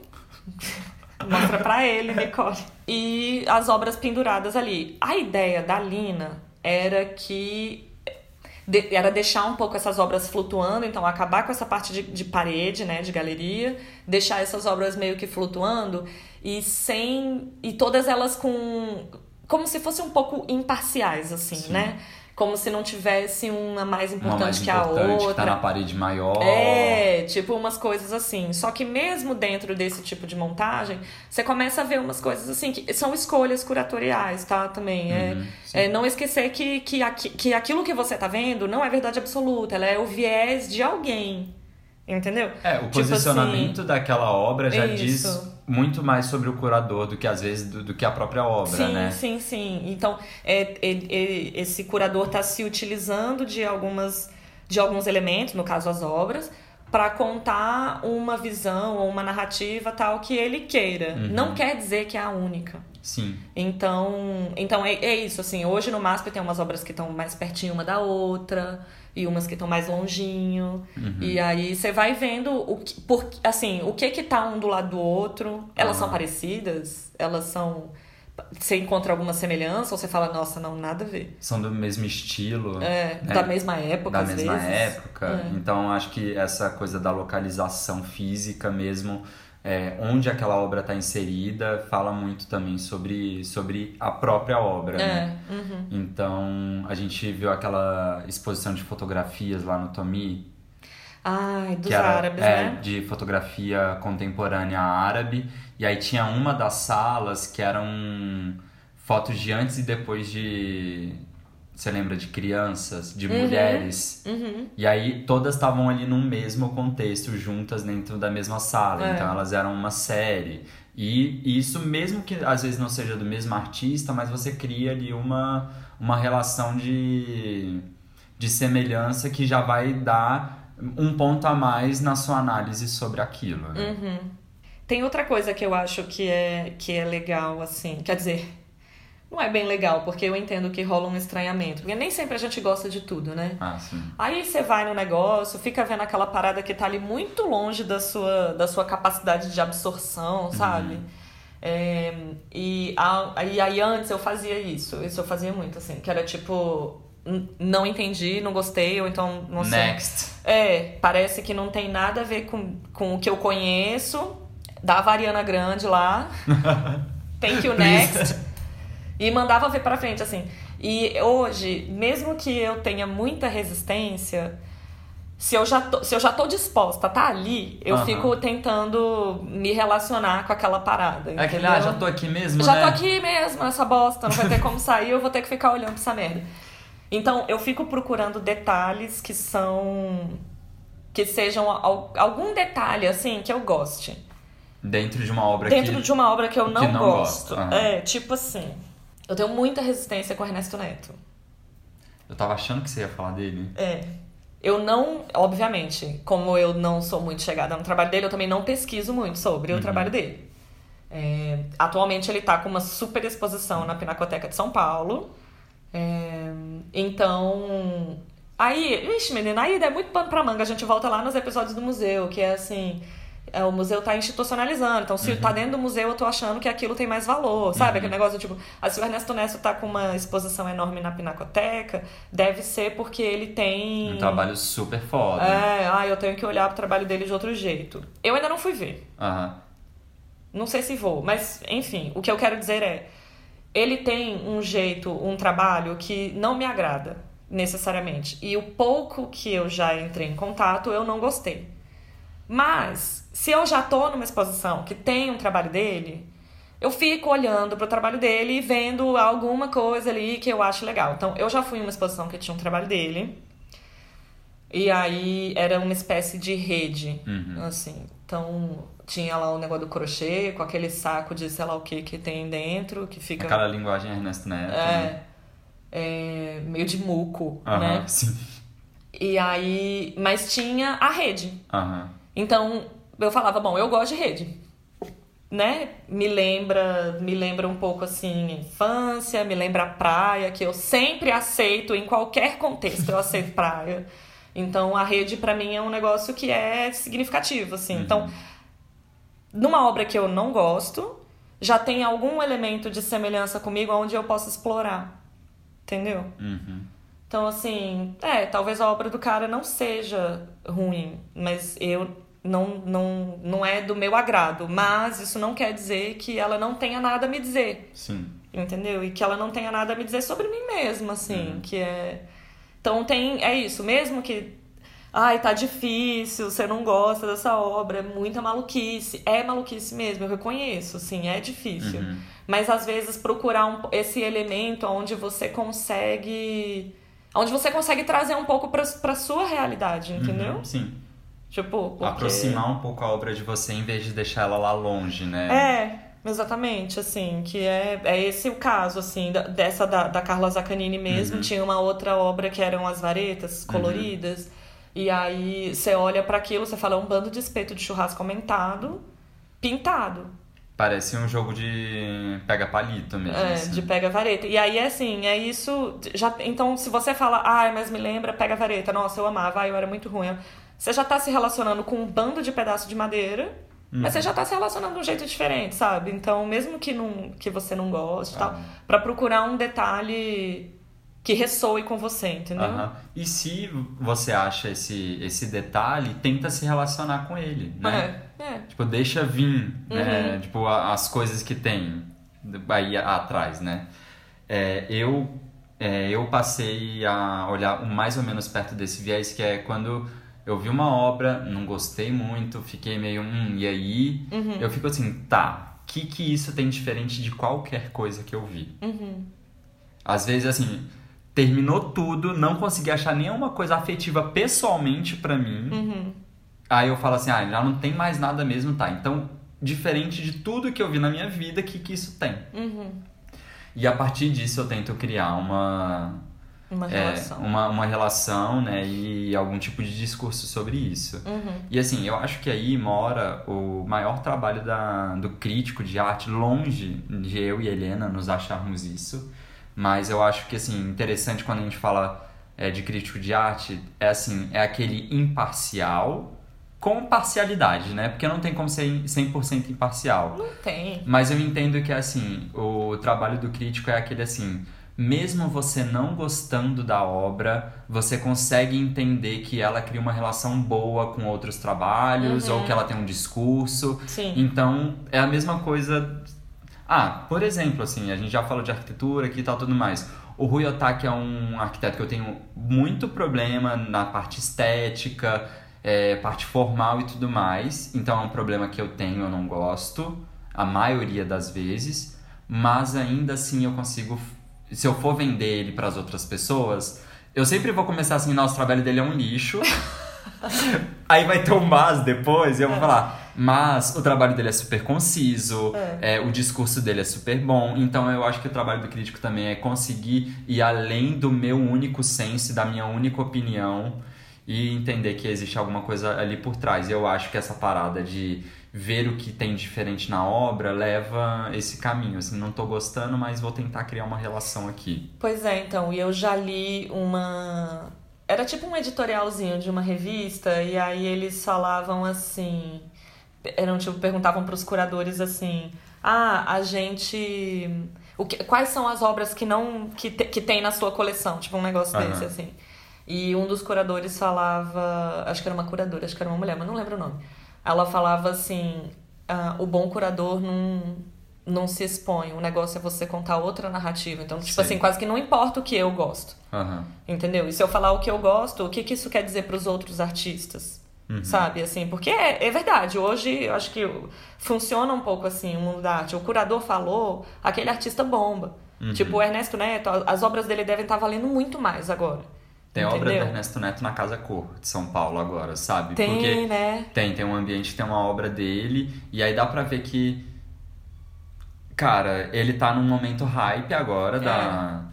<laughs> Mostra pra ele, Nicole. E as obras penduradas ali. A ideia da Lina era que de- era deixar um pouco essas obras flutuando, então acabar com essa parte de, de parede, né, de galeria, deixar essas obras meio que flutuando e sem e todas elas com como se fossem um pouco imparciais assim, Sim. né? Como se não tivesse uma mais Uma importante mais que importante, a que outra. tá na parede maior. É, tipo umas coisas assim. Só que mesmo dentro desse tipo de montagem, você começa a ver umas coisas assim, que são escolhas curatoriais, tá? Também. É, Uhum, é não esquecer que, que, aqui, que aquilo que você tá vendo não é verdade absoluta, ela é o viés de alguém. Entendeu? É, o Tipo posicionamento daquela obra já Isso. diz muito mais sobre o curador do que às vezes do, do que a própria obra, sim, né? sim, sim. Então, é, é- é- esse curador está se utilizando de algumas de alguns elementos, no caso as obras, para contar uma visão ou uma narrativa tal que ele queira. Uhum. Não quer dizer que é a única. Sim. Então, então é, é isso, assim, hoje no MASP tem umas obras que estão mais pertinho uma da outra e umas que estão mais longinho. Uhum. E aí você vai vendo o que, por, assim, o que que tá um do lado do outro. Elas são Aham. parecidas? Elas são você encontra alguma semelhança ou você fala, nossa, não, nada a ver. São do mesmo estilo. É, né? da mesma época, da mesma vezes. época. É. Então acho que essa coisa da localização física mesmo, é, onde aquela obra está inserida, fala muito também sobre, sobre a própria obra. né? É, uhum. Então a gente viu aquela exposição de fotografias lá no Tomi, Ai, dos que era árabes, é, né? de fotografia contemporânea árabe. E aí tinha uma das salas que eram fotos de antes e depois de. Você lembra de crianças, de Uhum. mulheres? Uhum. E aí todas estavam ali no mesmo contexto, juntas dentro da mesma sala. É. Então elas eram uma série. E isso mesmo que às vezes não seja do mesmo artista, mas você cria ali uma, uma relação de, de semelhança que já vai dar um ponto a mais na sua análise sobre aquilo. Né? Uhum. Tem outra coisa que eu acho que é, que é legal, assim. Quer dizer, não é bem legal, porque eu entendo que rola um estranhamento. Porque nem sempre a gente gosta de tudo, né? Ah, sim. Aí você vai no negócio, fica vendo aquela parada que tá ali muito longe da sua, da sua capacidade de absorção, sabe? É, e a- aí, aí antes eu fazia isso, isso eu fazia muito, assim, que era tipo. não entendi, não gostei, ou então não sei. Next. É, parece que não tem nada a ver com, com o que eu conheço. Da Variana Grande lá. <laughs> Thank you, next. E mandava ver pra frente, assim. E hoje, mesmo que eu tenha muita resistência, se eu já tô, se eu já tô disposta a estar ali, eu Aham. fico tentando me relacionar com aquela parada. É aquele, ah, já tô aqui mesmo, Já né? tô aqui mesmo, essa bosta, não vai ter como sair, eu vou ter que ficar olhando pra essa merda. Então, eu fico procurando detalhes que são. que sejam al- algum detalhe, assim, que eu goste. Dentro de uma obra Dentro que... de uma obra que eu que não, não gosto. gosta, aham. É, tipo assim. Eu tenho muita resistência com o Ernesto Neto. Eu tava achando que você ia falar dele. É. Eu não, obviamente, como eu não sou muito chegada no trabalho dele, eu também não pesquiso muito sobre o trabalho dele. É, atualmente ele tá com uma super exposição na Pinacoteca de São Paulo. É, então. Aí, ixi, menina, aí é muito pano pra manga. A gente volta lá nos episódios do museu, que é assim. É, o museu tá institucionalizando. Então, se tá dentro do museu, eu tô achando que aquilo tem mais valor, sabe? Aquele negócio tipo, ah, se o Ernesto Nesto tá com uma exposição enorme na Pinacoteca, deve ser porque ele tem. Um trabalho super foda. É, ah, eu tenho que olhar pro trabalho dele de outro jeito. Eu ainda não fui ver. Aham. Não sei se vou, mas enfim, o que eu quero dizer é: ele tem um jeito, um trabalho que não me agrada necessariamente. E o pouco que eu já entrei em contato, eu não gostei. Mas, se eu já tô numa exposição que tem um trabalho dele, eu fico olhando pro trabalho dele e vendo alguma coisa ali que eu acho legal. Então, eu já fui em uma exposição que tinha um trabalho dele. E aí era uma espécie de rede, Uhum. assim. Então, tinha lá o negócio do crochê, com aquele saco de sei lá o que que tem dentro, que fica Aquela linguagem Ernesto Neto. né? é, é, meio de muco, Aham, né? sim. E aí, mas tinha a rede. Aham. Então, eu falava, bom, eu gosto de rede. Né? Me lembra, me lembra um pouco assim, infância, me lembra a praia, que eu sempre aceito em qualquer contexto, eu aceito <laughs> praia. Então, a rede pra mim é um negócio que é significativo, assim. Então, numa obra que eu não gosto, já tem algum elemento de semelhança comigo onde eu posso explorar. Entendeu? Uhum. Então, assim, é, talvez a obra do cara não seja ruim, mas eu não, não, não é do meu agrado. Mas isso não quer dizer que ela não tenha nada a me dizer, Sim. entendeu? E que ela não tenha nada a me dizer sobre mim mesma, assim, que é. Então tem. É isso, mesmo que. Ai, tá difícil, você não gosta dessa obra, é muita maluquice. É maluquice mesmo, eu reconheço, assim, é difícil. Uhum. Mas às vezes procurar um, esse elemento onde você consegue. Onde você consegue trazer um pouco pra, pra sua realidade, entendeu? Uhum, Sim. Tipo, porque... Aproximar um pouco a obra de você em vez de deixar ela lá longe, né? É, exatamente, assim, que é, é esse o caso, assim, da- dessa da, da Carla Zaccanini mesmo. Uhum. Tinha uma outra obra que eram as varetas coloridas. E aí você olha pra aquilo, você fala, é um bando de espeto de churrasco aumentado, pintado. Parece um jogo de pega palito mesmo. É, assim. de pega vareta. E aí, assim, é isso. Já, então, se você fala, ai, mas me lembra pega vareta, nossa, eu amava, ai, eu era muito ruim. Você já tá se relacionando com um bando de pedaço de madeira, mas você já tá se relacionando de um jeito diferente, sabe? Então, mesmo que, não, que você não goste e tal, Ah. pra procurar um detalhe que ressoe com você, entendeu? Aham. E se você acha esse, esse detalhe, tenta se relacionar com ele, né? É, é. Tipo, deixa vir, né? Uhum. Tipo, a- as coisas que tem aí atrás, né? É, eu, é, eu passei a olhar mais ou menos perto desse viés, que é quando eu vi uma obra, não gostei muito, fiquei meio, hum, e aí? Uhum. Eu fico assim, tá, o que que isso tem diferente de qualquer coisa que eu vi? Uhum. Às vezes, assim, terminou tudo, não consegui achar nenhuma coisa afetiva pessoalmente pra mim. Uhum. Aí eu falo assim, ah, já não tem mais nada mesmo, tá? Então, diferente de tudo que eu vi na minha vida, o que, que isso tem? Uhum. E a partir disso eu tento criar uma, Uma é, relação. uma, uma relação, né? E algum tipo de discurso sobre isso. Uhum. E assim, eu acho que aí mora o maior trabalho da, do crítico de arte, longe de eu e Helena nos acharmos isso. Mas eu acho que, assim, interessante quando a gente fala é, de crítico de arte, é assim, é aquele imparcial com parcialidade, né? Porque não tem como ser 100% imparcial. Não tem. Mas eu entendo que, assim, o trabalho do crítico é aquele, assim, mesmo você não gostando da obra, você consegue entender que ela cria uma relação boa com outros trabalhos Uhum. ou que ela tem um discurso. Sim. Então, é a mesma coisa. Ah, por exemplo, assim, a gente já falou de arquitetura aqui e tal, tudo mais. O Rui Otaki é um arquiteto que eu tenho muito problema na parte estética, é, parte formal e tudo mais. Então é um problema que eu tenho, eu não gosto, a maioria das vezes. Mas ainda assim eu consigo, se eu for vender ele para as outras pessoas, eu sempre vou começar assim, nossa, o trabalho dele é um lixo. <laughs> Aí vai ter um mas depois e eu vou falar, mas o trabalho dele é super conciso, é, o discurso dele é super bom. Então eu acho que o trabalho do crítico também é conseguir ir além do meu único senso, e da minha única opinião e entender que existe alguma coisa ali por trás. E eu acho que essa parada de ver o que tem diferente na obra leva esse caminho. Assim, não tô gostando, mas vou tentar criar uma relação aqui. Pois é, então, e eu já li uma. Era tipo um editorialzinho de uma revista, e aí eles falavam assim. Eram tipo, perguntavam pros curadores assim: Ah, a gente. O que, quais são as obras que não. que, te- que tem na sua coleção? Tipo um negócio Aham. desse, assim. E um dos curadores falava. Acho que era uma curadora, acho que era uma mulher, mas não lembro o nome. Ela falava assim: ah, o bom curador não, não se expõe. O negócio é você contar outra narrativa. Então, tipo Sei. assim, quase que não importa o que eu gosto. Aham. Entendeu? E se eu falar o que eu gosto, o que, que isso quer dizer pros outros artistas? Sabe, assim, porque é, é verdade, hoje eu acho que funciona um pouco assim o mundo da arte. O curador falou, aquele artista bomba. Tipo, o Ernesto Neto, as obras dele devem estar valendo muito mais agora. Tem obra do? Ernesto Neto na Casa Cor de São Paulo agora, sabe? Tem, Porque né? tem, tem um ambiente que tem uma obra dele, e aí dá pra ver que. Cara, ele tá num momento hype agora da,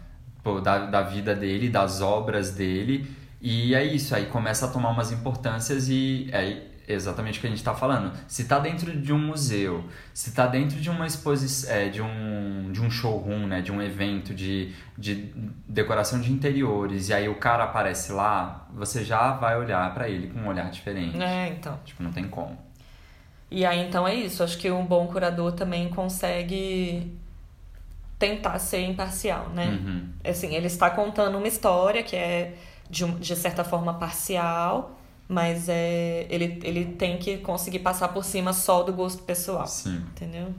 pô, da, da vida dele, das obras dele, e é isso, aí começa a tomar umas importâncias e é exatamente o que a gente tá falando. Se tá dentro de um museu, se tá dentro de uma exposição, é, de, um, de um showroom, né, de um evento de, de decoração de interiores, e aí o cara aparece lá, você já vai olhar pra ele com um olhar diferente. É, então. Tipo, não tem como. E aí, então é isso. Acho que um bom curador também consegue tentar ser imparcial, né? Uhum. Assim, ele está contando uma história que é, de, de certa forma, parcial, mas é, ele, ele tem que conseguir passar por cima só do gosto pessoal. Sim. Entendeu?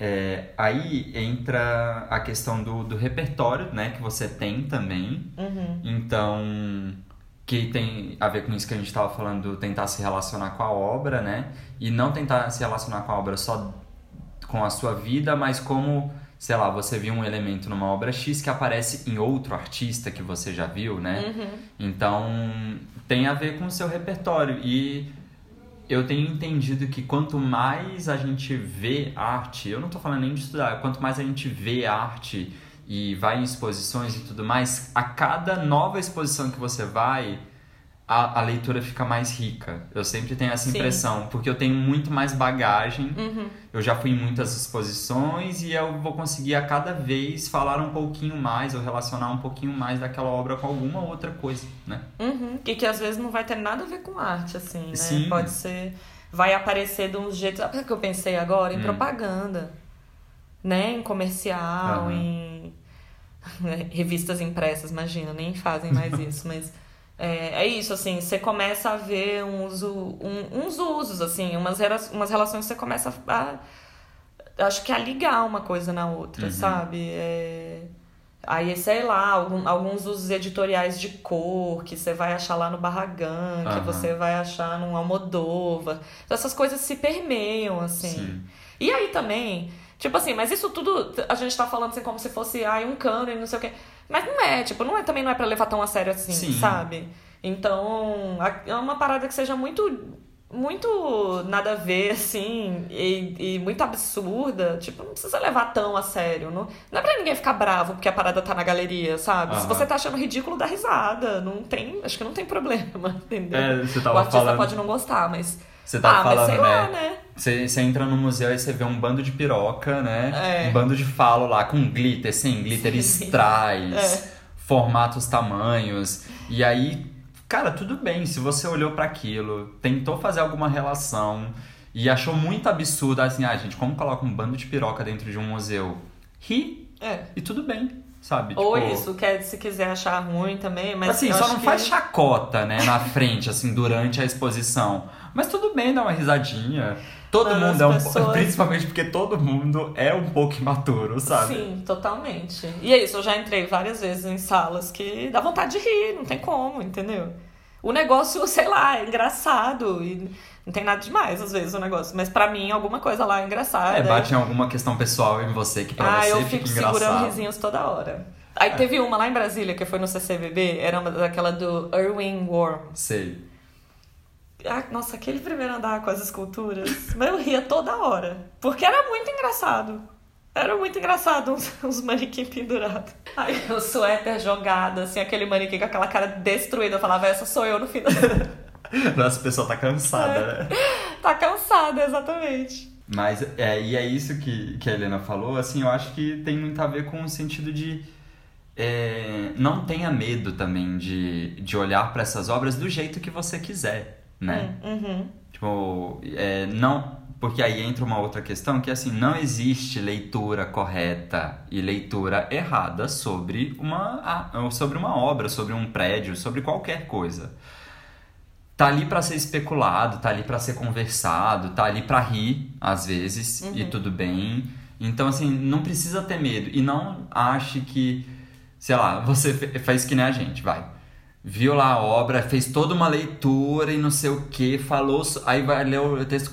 É, aí entra a questão do, do repertório, né, que você tem também. Uhum. Então, que tem a ver com isso que a gente estava falando, tentar se relacionar com a obra, né? E não tentar se relacionar com a obra só com a sua vida, mas como, sei lá, você viu um elemento numa obra X que aparece em outro artista que você já viu, né? Uhum. Então, tem a ver com o seu repertório. E eu tenho entendido que quanto mais a gente vê arte, eu não tô falando nem de estudar, quanto mais a gente vê arte e vai em exposições e tudo mais, a cada nova exposição que você vai, a, a leitura fica mais rica. Eu sempre tenho essa Sim. impressão, porque eu tenho muito mais bagagem. Uhum. Eu já fui em muitas exposições e eu vou conseguir a cada vez falar um pouquinho mais ou relacionar um pouquinho mais daquela obra com alguma outra coisa, né? Uhum. E que às vezes não vai ter nada a ver com arte, assim, né? Sim. Pode ser. Vai aparecer de uns jeitos. Sabe o que eu pensei agora? Em Hum. propaganda. Né? Em comercial, Aham. em <laughs> revistas impressas, imagina, nem fazem mais <laughs> isso, mas. É, é isso, assim, você começa a ver um uso, um- uns usos, assim, umas, umas relações que você começa a. Acho que a ligar uma coisa na outra, Uhum. sabe? É, Aí, sei lá, algum- alguns usos editoriais de cor que você vai achar lá no Barragan, que Aham. você vai achar no Almodóvar. Então, essas coisas se permeiam, assim. Sim. E aí também, tipo assim, mas isso tudo a gente tá falando assim como se fosse ai, um cano e não sei o quê. Mas não é, tipo, não é, também não é pra levar tão a sério assim, Sim. sabe? Então, é uma parada que seja muito muito nada a ver, assim, e, e muito absurda. Tipo, não precisa levar tão a sério. Não, não é pra ninguém ficar bravo porque a parada tá na galeria, sabe? Se Aham. você tá achando ridículo, dá risada. Não tem, acho que não tem problema, <laughs> entendeu? É, você o tava artista falando- pode não gostar, mas. Você tá ah, mas falando, sei né? lá, né? Você, você entra no museu e você vê um bando de piroca, né? É. Um bando de falo lá, com glitter, sem glitter, Sim. strass, É. formatos, tamanhos. E aí, cara, tudo bem. Se você olhou pra aquilo, tentou fazer alguma relação e achou muito absurdo, assim, ah, gente, como coloca um bando de piroca dentro de um museu? Ri É. e tudo bem. sabe? Ou Tipo, isso, quer, se quiser achar ruim também, mas Assim, só não que- faz chacota, né, na frente, assim, durante a exposição. Mas tudo bem dar uma risadinha. Todo Mas mundo é um pessoas- <laughs> Principalmente porque todo mundo é um pouco imaturo, sabe? Sim, totalmente. E é isso, eu já entrei várias vezes em salas que dá vontade de rir, não tem como, entendeu? O negócio, <laughs> sei lá, é engraçado e não tem nada demais às vezes o negócio, mas pra mim alguma coisa lá é engraçada. É, bate em alguma questão pessoal em você que pra ah, você eu fica fico segurando engraçado. É. risinhos toda hora. Aí teve uma lá em Brasília que foi no CCBB, era uma daquela do Erwin Worm. Sei. Ah, nossa, aquele primeiro andar com as esculturas. Mas eu ria toda hora. Porque era muito engraçado. Era muito engraçado uns, <laughs> uns manequim pendurados. Aí o suéter jogado, assim, aquele manequim com aquela cara destruída. Eu falava, essa sou eu no da. <laughs> Nossa, a pessoa tá cansada, É. né? <laughs> tá cansada, exatamente. Mas, é, e é isso que, que a Helena falou, assim, eu acho que tem muito a ver com o sentido de é, não tenha medo também de, de olhar para essas obras do jeito que você quiser, né? Uhum. Tipo, é, não. Porque aí entra uma outra questão que assim, não existe leitura correta e leitura errada sobre uma, sobre uma obra, sobre um prédio, sobre qualquer coisa. Tá ali pra ser especulado, tá ali pra ser conversado, tá ali pra rir, às vezes, e tudo bem. Então, assim, não precisa ter medo. E não ache que, sei lá, você faz que nem a gente, vai viu lá a obra, fez toda uma leitura e não sei o que, falou, aí vai ler o texto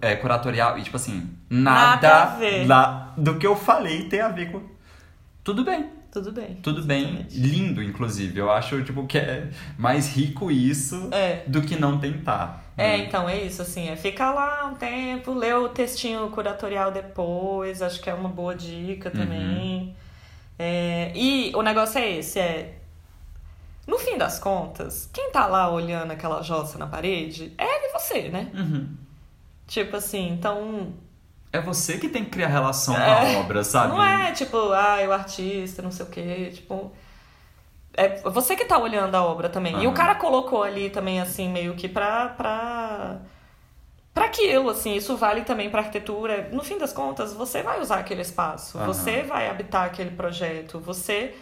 é, curatorial e tipo assim, nada, Nada do que eu falei tem a ver com. Tudo bem, Tudo bem. tudo bem, Exatamente. lindo inclusive. Eu acho tipo que é mais rico isso É. do que não tentar. É, né? então é isso, assim, é ficar lá um tempo, ler o textinho curatorial depois, acho que é uma boa dica também. É, e o negócio é esse, é. No fim das contas, quem tá lá olhando aquela jossa na parede é você, né? Uhum. Tipo assim, então. É você que tem que criar relação É. com a obra, sabe? Não é tipo, ah, o artista, não sei o quê, tipo. É você que tá olhando a obra também. E o cara colocou ali também, assim, meio que pra. pra... Pra aquilo, assim, isso vale também pra arquitetura. No fim das contas, você vai usar aquele espaço, Aham. você vai habitar aquele projeto, você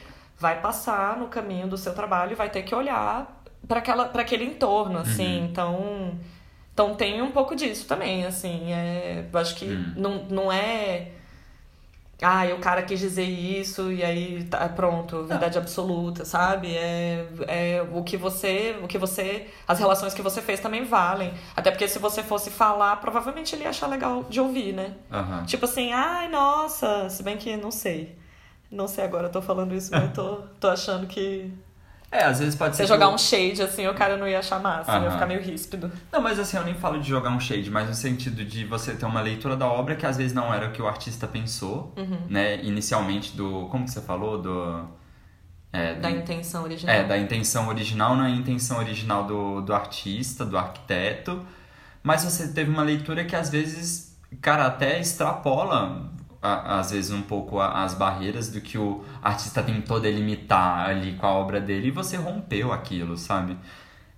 vai passar no caminho do seu trabalho e vai ter que olhar para aquele entorno, assim. Uhum. Então, então tem um pouco disso também, assim. É, eu acho que Hum. não, não é ah, o cara quis dizer isso e aí tá pronto, verdade absoluta, sabe? É, é o que você, o que você, as relações que você fez também valem. Até porque se você fosse falar, provavelmente ele ia achar legal de ouvir, né? Aham. Tipo assim, ai, nossa, se bem que não sei. Não sei agora, eu tô falando isso, mas eu tô, tô achando que É, às vezes pode ser. se jogar o- um shade assim, o cara não ia achar massa, ia ficar meio ríspido. Não, mas assim, eu nem falo de jogar um shade, mas no sentido de você ter uma leitura da obra que às vezes não era o que o artista pensou, Uhum. né? Inicialmente do. Como que você falou? Do. É, Da intenção original. é, da intenção original, não é a intenção original do, do artista, do arquiteto. Mas você teve uma leitura que às vezes, cara, até extrapola, às vezes, um pouco as barreiras do que o artista tentou delimitar ali com a obra dele e você rompeu aquilo, sabe?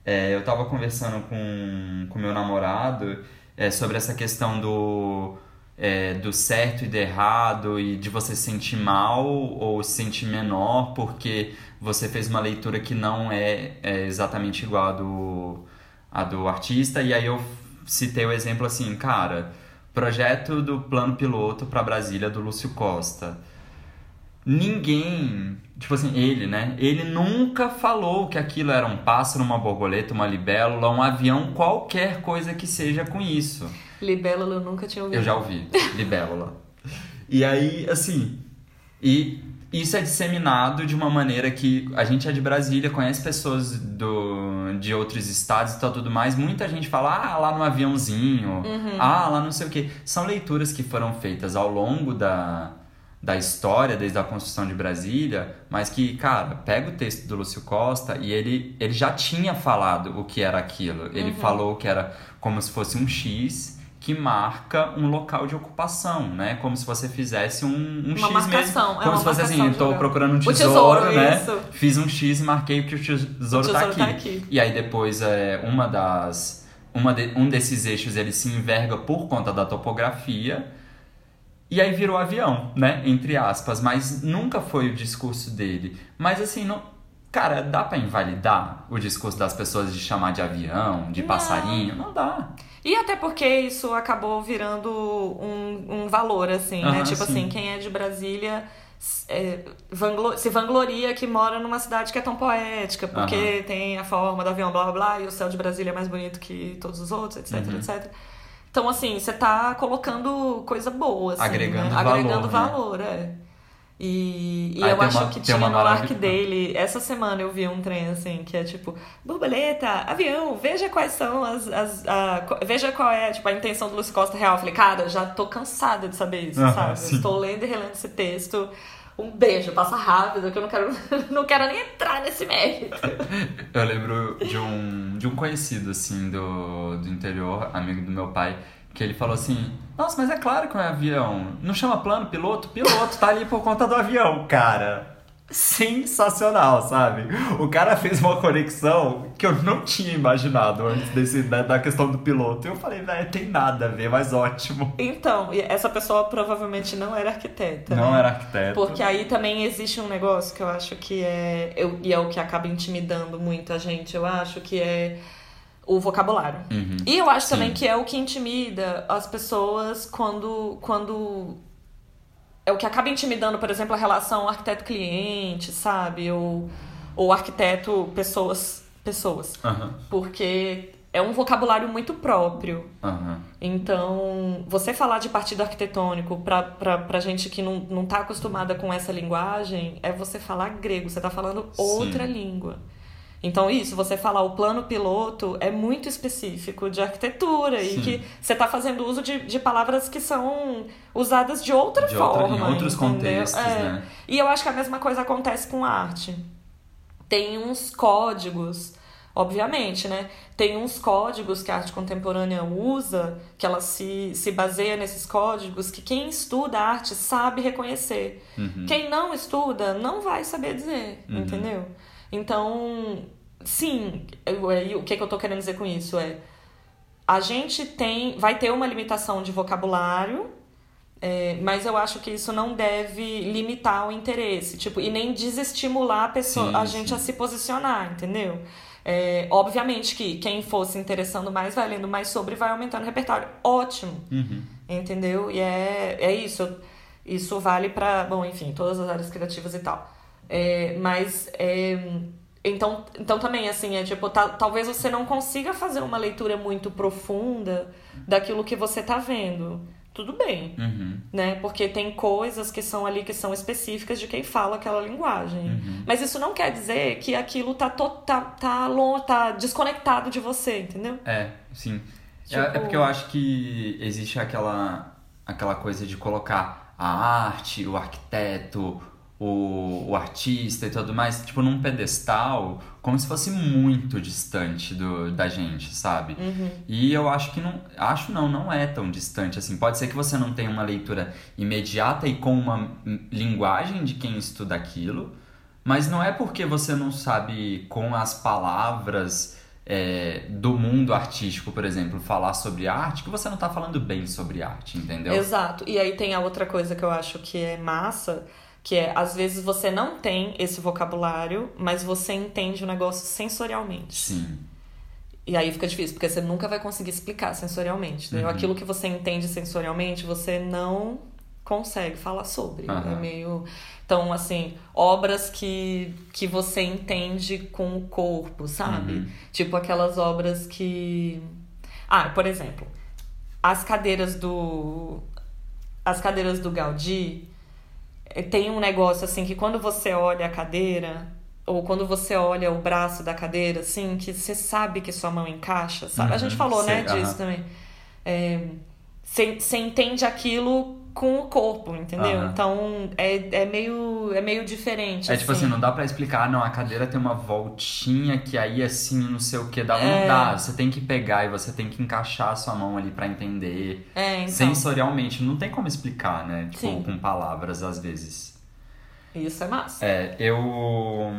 É, eu tava conversando com o meu namorado é, sobre essa questão do, é, do certo e do errado e de você se sentir mal ou se sentir menor porque você fez uma leitura que não é, é exatamente igual a do, a do artista. E aí eu citei o exemplo assim, cara, projeto do plano piloto para Brasília do Lúcio Costa ninguém, tipo assim, ele, né? Ele nunca falou que aquilo era um pássaro, uma borboleta, uma libélula, um avião, qualquer coisa que seja com isso. Libélula eu nunca tinha ouvido. Eu já ouvi, libélula. <laughs> E aí, assim, e isso é disseminado de uma maneira que a gente é de Brasília, conhece pessoas do, de outros estados e tal, tudo mais. Muita gente fala, ah, lá no aviãozinho, ah, lá não sei o quê. São leituras que foram feitas ao longo da, da história, desde a construção de Brasília, mas que, cara, pega o texto do Lúcio Costa e ele, ele já tinha falado o que era aquilo. Ele falou que era como se fosse um X que marca um local de ocupação, né? Como se você fizesse um, um Uma X marcação, mesmo. é Como uma se fosse assim, de tô lugar. procurando um tesouro, tesouro, né? isso. Fiz um X e marquei que o tesouro, O tá, aqui. tá aqui. E aí depois é, uma das, uma de- um desses eixos ele se enverga por conta da topografia E aí virou avião, né? Entre aspas. Mas nunca foi o discurso dele. Mas assim, não. Cara, dá pra invalidar o discurso das pessoas de chamar de avião, de Não. passarinho? Não dá. E até porque isso acabou virando um, um valor, assim, né? Tipo sim. assim, quem é de Brasília é, vanglo- se vangloria que mora numa cidade que é tão poética, porque tem a forma do avião, blá blá blá, e o céu de Brasília é mais bonito que todos os outros, etc, Uhum. etc. Então, assim, você tá colocando coisa boa, assim, Agregando né? valor, Agregando né? valor, é. E, e eu acho uma- que tinha no arc dele. Essa semana eu vi um trem assim, que é tipo, borboleta, avião, veja quais são as. as a- veja qual é tipo, a intenção do Luiz Costa real. Eu falei, cara, já tô cansada de saber isso, sabe? sim. Estou lendo e relendo esse texto. Um beijo, passa rápido, que eu não quero, <laughs> não quero nem entrar nesse mérito. <laughs> Eu lembro de um, de um conhecido, assim, do, do interior, amigo do meu pai, que ele falou assim: Nossa, mas é claro que é um avião. Não chama plano piloto? Piloto tá ali por conta do avião, cara. Sensacional, sabe? O cara fez uma conexão que eu não tinha imaginado antes desse, da, da questão do piloto. E eu falei, velho, tem nada a ver, mas ótimo. Então, essa pessoa provavelmente não era arquiteta. Não né? era arquiteto. Porque aí também existe um negócio que eu acho que é. Eu, e é o que acaba intimidando muito a gente, eu acho, que é o vocabulário. Uhum. E eu acho Sim. também que é o que intimida as pessoas quando. quando é o que acaba intimidando, por exemplo, a relação arquiteto-cliente, sabe? Ou, ou arquiteto pessoas. pessoas. Aham, Porque é um vocabulário muito próprio. aham. Então, você falar de partido arquitetônico pra, pra, pra gente que não, não tá acostumada com essa linguagem é você falar grego, você tá falando outra Sim. língua. Então, isso, você falar o plano piloto é muito específico de arquitetura e Sim. que você tá fazendo uso de, de palavras que são usadas de outra De outra- forma. em outros entendeu? contextos, É. né? E eu acho que a mesma coisa acontece com arte. Tem uns códigos, obviamente, né? Tem uns códigos que a arte contemporânea usa, que ela se, se baseia nesses códigos, que quem estuda arte sabe reconhecer. Uhum. Quem não estuda não vai saber dizer, Uhum. entendeu? Então, sim, eu- aí o que, que eu tô querendo dizer com isso é a gente tem vai ter uma limitação de vocabulário é, mas eu acho que isso não deve limitar o interesse tipo e nem desestimular a pessoa Sim, a gente sim. a se posicionar entendeu É, obviamente que quem for se interessando mais vai lendo mais sobre e vai aumentando o repertório ótimo Uhum. entendeu? E é, é isso. Isso vale para, bom, enfim, todas as áreas criativas e tal. É, mas, é, então, então também, assim, é tipo, ta- talvez você não consiga fazer uma leitura muito profunda daquilo que você tá vendo. Tudo bem, Uhum. né? Porque tem coisas que são ali que são específicas de quem fala aquela linguagem. Uhum. Mas isso não quer dizer que aquilo tá, to, tá, tá, longe, tá desconectado de você, entendeu? É, sim. É- Tipo- É, porque eu acho que existe aquela, aquela coisa de colocar a arte, o arquiteto, o, o artista e tudo mais, tipo, num pedestal, como se fosse muito distante do, da gente, sabe? E eu acho que não. Acho não, não é tão distante assim. Pode ser que você não tenha uma leitura imediata e com uma linguagem de quem estuda aquilo, mas não é porque você não sabe com as palavras é, do mundo artístico, por exemplo, falar sobre arte, que você não tá falando bem sobre arte, entendeu? Exato. E aí tem a outra coisa que eu acho que é massa, que é às vezes você não tem esse vocabulário, mas você entende o negócio sensorialmente. Sim. E aí fica difícil, porque você nunca vai conseguir explicar sensorialmente. Entendeu? Uhum. Aquilo que você entende sensorialmente, você não consegue falar sobre. Aham. É meio. Então, assim, obras que, que você entende com o corpo, sabe? Uhum. Tipo aquelas obras que. Ah, por exemplo, as cadeiras do. As cadeiras do Gaudí tem um negócio assim que quando você olha a cadeira, ou quando você olha o braço da cadeira, assim, que você sabe que sua mão encaixa, sabe? a Uhum, gente falou, né, sei, disso aham. também. É, você entende aquilo com o corpo, entendeu? Aham. Então é, é, meio, é meio diferente. É tipo assim, não dá pra explicar, não, a cadeira tem uma voltinha que aí assim, não sei o que, dá, É. não dá. Você tem que pegar e você tem que encaixar a sua mão ali pra entender. É, então, Sensorialmente, não tem como explicar, né? Tipo, Sim. com palavras às vezes. isso é massa. É, eu.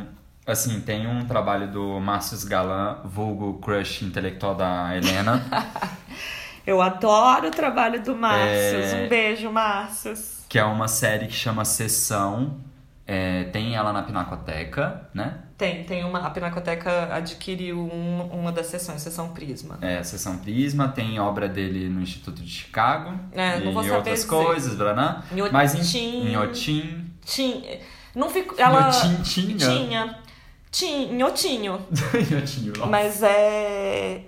Assim, tem um trabalho do Márcio Galan, vulgo crush intelectual da Helena. <laughs> Eu adoro o trabalho do Márcios. É. Um beijo, Márcios. Que é uma série que chama Sessão. É, tem ela na Pinacoteca, né? Tem, tem uma. A Pinacoteca adquiriu um- uma das sessões, sessão Prisma. É, Sessão Prisma, tem obra dele no Instituto de Chicago. É, não e vou saber outras dizer. coisas, Braná. Nhotim. Mas em Inhotim. Tinha. Não ficou. Ela. Inhotim tinha. Tinha. Tinha. Inhotinho. <laughs> Inhotim, nossa. Mas é.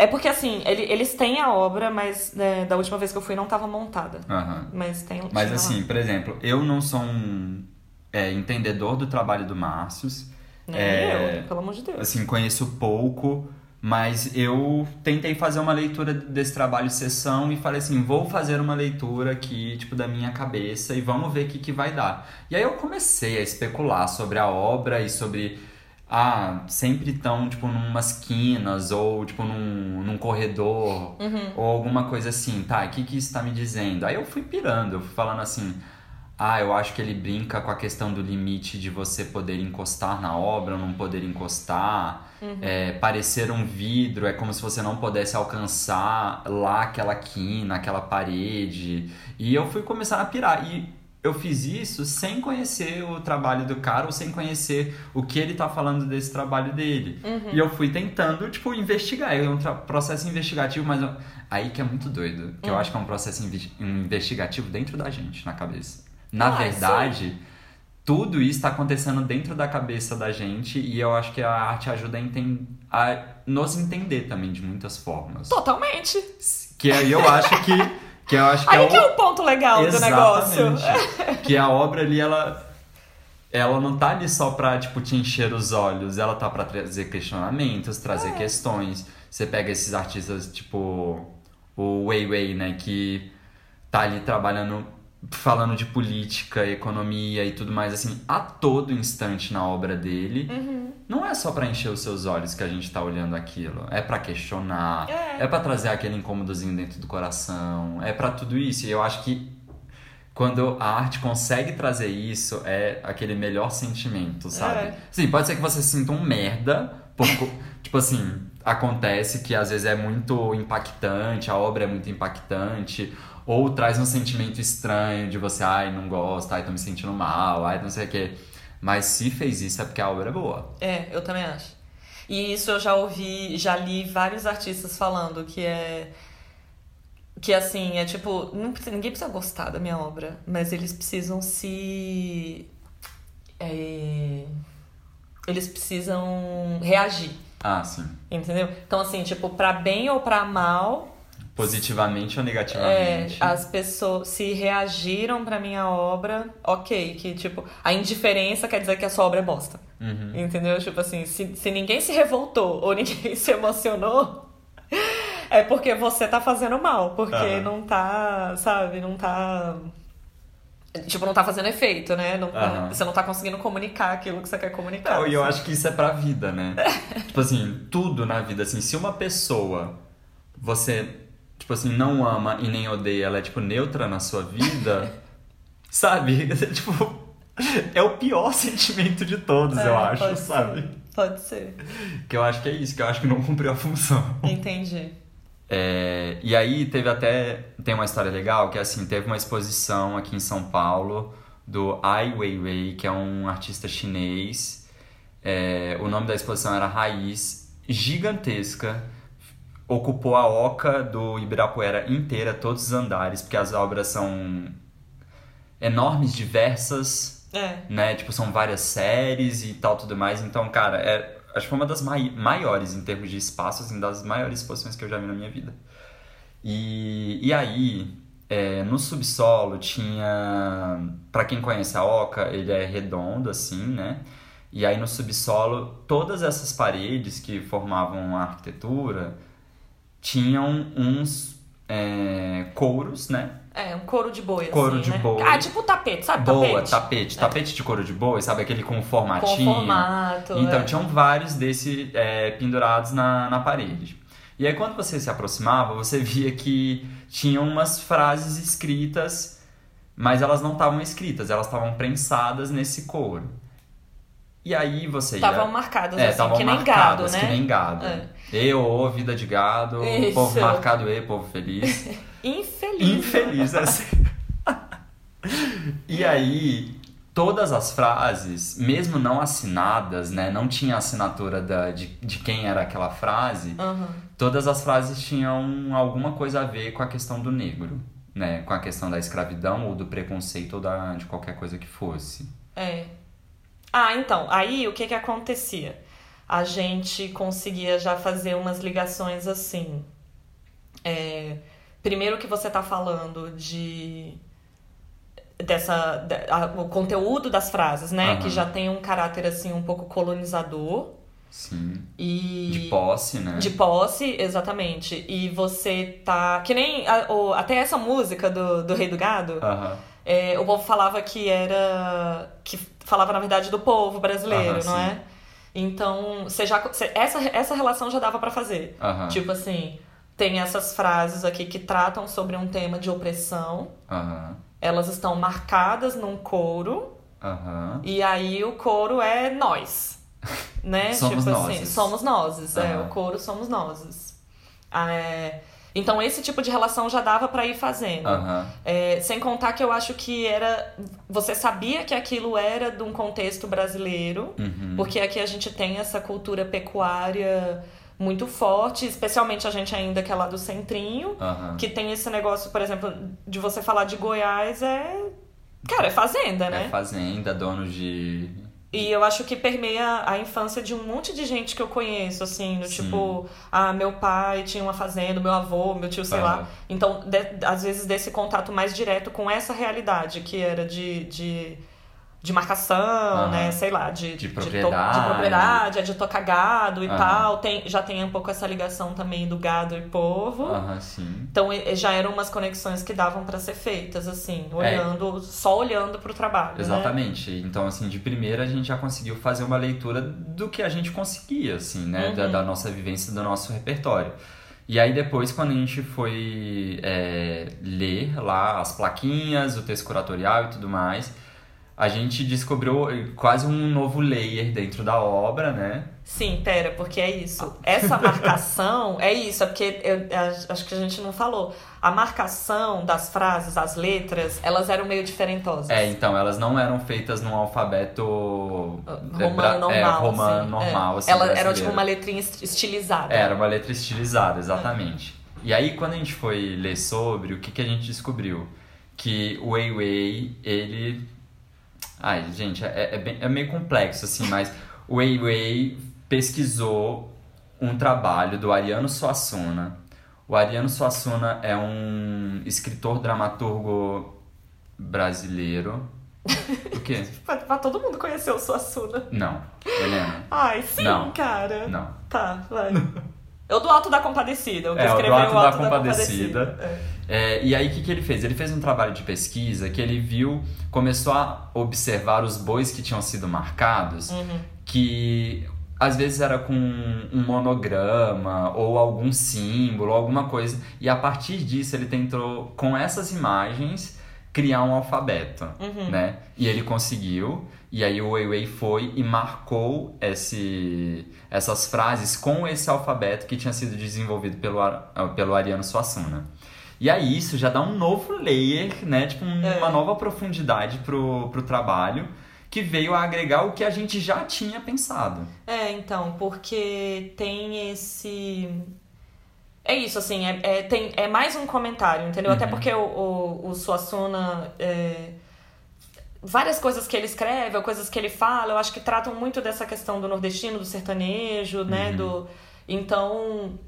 É porque assim, ele- eles têm a obra, mas né, da última vez que eu fui não estava montada. Aham. Mas tem Mas assim, por exemplo, eu não sou um é, entendedor do trabalho do Márcios. lá. Nem é, eu, pelo amor de Deus. Assim, conheço pouco, mas eu tentei fazer uma leitura desse trabalho sessão e falei assim, vou fazer uma leitura aqui, tipo, da minha cabeça e vamos ver o que, que vai dar. E aí eu comecei a especular sobre a obra e sobre... Ah, sempre estão, tipo, numas quinas ou, tipo, num, num corredor Uhum. ou alguma coisa assim. Tá, o que, que isso tá me dizendo? Aí eu fui pirando, eu fui falando assim... Ah, eu acho que ele brinca com a questão do limite de você poder encostar na obra ou não poder encostar. É, parecer um vidro é como se você não pudesse alcançar lá aquela quina, aquela parede. E eu fui começar a pirar. E eu fiz isso sem conhecer o trabalho do cara ou sem conhecer o que ele tá falando desse trabalho dele. E eu fui tentando, tipo, investigar. É um processo investigativo, mas eu- aí que é muito doido. Que eu acho que é um processo investigativo dentro da gente, na cabeça. Na Ah, verdade, tudo isso está acontecendo dentro da cabeça da gente e eu acho que a arte ajuda a, enten- a nos entender também de muitas formas. Totalmente. Que aí eu acho que, que eu acho que Aí é que é o ponto legal do negócio. Exatamente. <laughs> que a obra ali ela ela não tá ali só pra, tipo, te encher os olhos, ela tá pra trazer questionamentos, trazer É. questões. Você pega esses artistas, tipo, o Weiwei, né, que tá ali trabalhando, falando de política, economia e tudo mais, assim, a todo instante na obra dele. Uhum. Não é só pra encher os seus olhos que a gente tá olhando aquilo, é pra questionar, É. é pra trazer aquele incômodozinho dentro do coração, é pra tudo isso. E eu acho que quando a arte consegue trazer isso, é aquele melhor sentimento, sabe? É. Sim, pode ser que você sinta um merda, por, co- <laughs> tipo assim, acontece que às vezes é muito impactante, a obra é muito impactante, ou traz um sentimento estranho de você, ai, não gosto, ai, tô me sentindo mal, ai, não sei o quê. Mas se fez isso é porque a obra é boa. É, eu também acho. E isso eu já ouvi, já li vários artistas falando que é. Que assim, é tipo, não ninguém precisa gostar da minha obra, mas eles precisam se. é, eles precisam reagir, Ah, sim. entendeu? Então, assim, tipo, pra bem ou pra mal, Positivamente ou é, negativamente. as pessoas se reagiram pra minha obra, ok, que tipo, a indiferença quer dizer que a sua obra é bosta. Uhum. Entendeu? Tipo assim, se, se ninguém se revoltou ou <laughs> ninguém se emocionou, é porque você tá fazendo mal. Porque Aham. não tá, sabe, não tá. Tipo, não tá fazendo efeito, né? Não- Aham. Você não tá conseguindo comunicar aquilo que você quer comunicar. Não, e eu acho que isso é pra vida, né? <laughs> tipo assim, tudo na vida, assim, se uma pessoa você, tipo assim, não ama e nem odeia, ela é, tipo, neutra na sua vida, <laughs> sabe? <laughs> tipo, é o pior <laughs> sentimento de todos, É, eu acho, pode sabe? Ser, pode ser. Que eu acho que é isso, que eu acho que não cumpriu a função. Entendi. É, e aí teve até. Tem uma história legal que é assim: teve uma exposição aqui em São Paulo do Ai Weiwei, que é um artista chinês. É, o nome da exposição era Raiz, gigantesca. Ocupou a oca do Ibirapuera inteira, todos os andares, porque as obras são enormes, diversas, É. né? Tipo, são várias séries e tal, tudo mais. Então, cara, é, acho que foi uma das mai maiores em termos de espaço, assim, das maiores exposições que eu já vi na minha vida. E, e aí, é, no subsolo tinha... Pra quem conhece a Oca, ele é redondo, assim, né? E aí no subsolo, todas essas paredes que formavam a arquitetura tinham uns é, couros, né? É, um couro de boi, Couro assim, de né? boi. Ah, tipo tapete, sabe Boa, tapete? tapete. Tapete de couro de boi, sabe? Aquele com formatinho. Com formato. Então, é. tinham vários desse é, pendurados na, na parede. E aí, quando você se aproximava, você <laughs> via que tinham umas frases escritas, mas elas não estavam escritas, elas estavam prensadas nesse couro. E aí você ia... Estavam marcadas É, assim, que nem gado, né? que nem gado. É. Eu, ô, vida de gado, Isso. povo marcado, e, povo feliz. <laughs> Infeliz. Infeliz, assim. e aí, todas as frases, mesmo não assinadas, né? Não tinha assinatura da, de, de quem era aquela frase. Aham. Todas as frases tinham alguma coisa a ver com a questão do negro, né? Com a questão da escravidão ou do preconceito ou da, de qualquer coisa que fosse. É. Ah, então, aí o que que acontecia? A gente conseguia já fazer umas ligações assim. É, primeiro que você tá falando de dessa da- a- o conteúdo das frases, né, Aham. que já tem um caráter assim um pouco colonizador Sim. e De posse, né? de posse, exatamente. E você tá. Que nem. a- o- até essa música do, do Rei do Gado. Aham. É, o povo falava que era. que falava, na verdade, do povo brasileiro, Aham, não sim. é? Então, você já. você- essa, essa relação já dava pra fazer. Aham. Tipo assim, tem essas frases aqui que tratam sobre um tema de opressão. Aham. Elas estão marcadas num couro. E aí o couro é nós. Né? <laughs> Somos tipo assim, nozes. somos nozes. É, o couro somos nozes. Ah, é, Então esse tipo de relação já dava pra ir fazendo. Aham. É, sem contar que eu acho que era. Você sabia que aquilo era de um contexto brasileiro, Uhum. porque aqui a gente tem essa cultura pecuária muito forte, especialmente a gente ainda que é lá do centrinho, Aham. que tem esse negócio, por exemplo, de você falar de Goiás é. Cara, é fazenda, né? É fazenda, dono de. E eu acho que permeia a infância de um monte de gente que eu conheço, assim, do Sim. tipo, ah, meu pai tinha uma fazenda, meu avô, meu tio, sei Aham. lá. Então, de- às vezes, desse contato mais direto com essa realidade, que era de, de, de marcação, né, sei lá, de, De to- propriedade. de, propriedade, é de tocar gado e tal. Tem, já tem um pouco essa ligação também do gado e povo. Aham, sim. Então, já eram umas conexões que davam pra ser feitas, assim, É. olhando, só olhando pro trabalho, né? Exatamente. Então, assim, de primeira a gente já conseguiu fazer uma leitura do que a gente conseguia, assim, né? Da, Uhum. da nossa vivência, do nosso repertório. E aí depois, quando a gente foi é, ler lá as plaquinhas, o texto curatorial e tudo mais, a gente descobriu quase um novo layer dentro da obra, né? Sim, pera, porque é isso. Essa marcação <laughs> é isso, é porque eu, acho que a gente não falou. A marcação das frases, as letras, elas eram meio diferentosas. É, então, elas não eram feitas num alfabeto é, Romano bra- normal. é, romano assim, normal, é. assim, Ela era tipo uma letrinha est- estilizada. Era uma letra estilizada, exatamente. E aí, quando a gente foi ler sobre, o que, que a gente descobriu? Que o Weiwei, ele... Ai, gente, é, é, bem- é meio complexo, assim, mas o Weiwei pesquisou um trabalho do Ariano Suassuna. O Ariano Suassuna é um escritor dramaturgo brasileiro. <laughs> O quê? Pra, pra todo mundo conhecer o Suassuna. Não, Helena. Ai, sim, Não. cara. Não. Tá, vai. <laughs> Eu do Alto da Compadecida. O que É, o do escreveu Alto o da Alto da Compadecida. Compadecida. É. É, e aí, o que, que ele fez? Ele fez um trabalho de pesquisa que ele viu, começou a observar os bois que tinham sido marcados, Uhum. que às vezes era com um monograma ou algum símbolo, alguma coisa, e a partir disso ele tentou, com essas imagens, criar um alfabeto, Uhum. né? E ele conseguiu, e aí o Weiwei foi e marcou esse, essas frases com esse alfabeto que tinha sido desenvolvido pelo, Ar- pelo Ariano Suassuna. E aí isso já dá um novo layer, né? Tipo, um- É. uma nova profundidade pro, pro trabalho que veio a agregar o que a gente já tinha pensado. É, então, porque tem esse. É isso, assim, é, é, tem, é mais um comentário, entendeu? Até Uhum. porque o, o, o Suassuna. é, várias coisas que ele escreve, ou coisas que ele fala, eu acho que tratam muito dessa questão do nordestino, do sertanejo, né? Uhum. Do, então,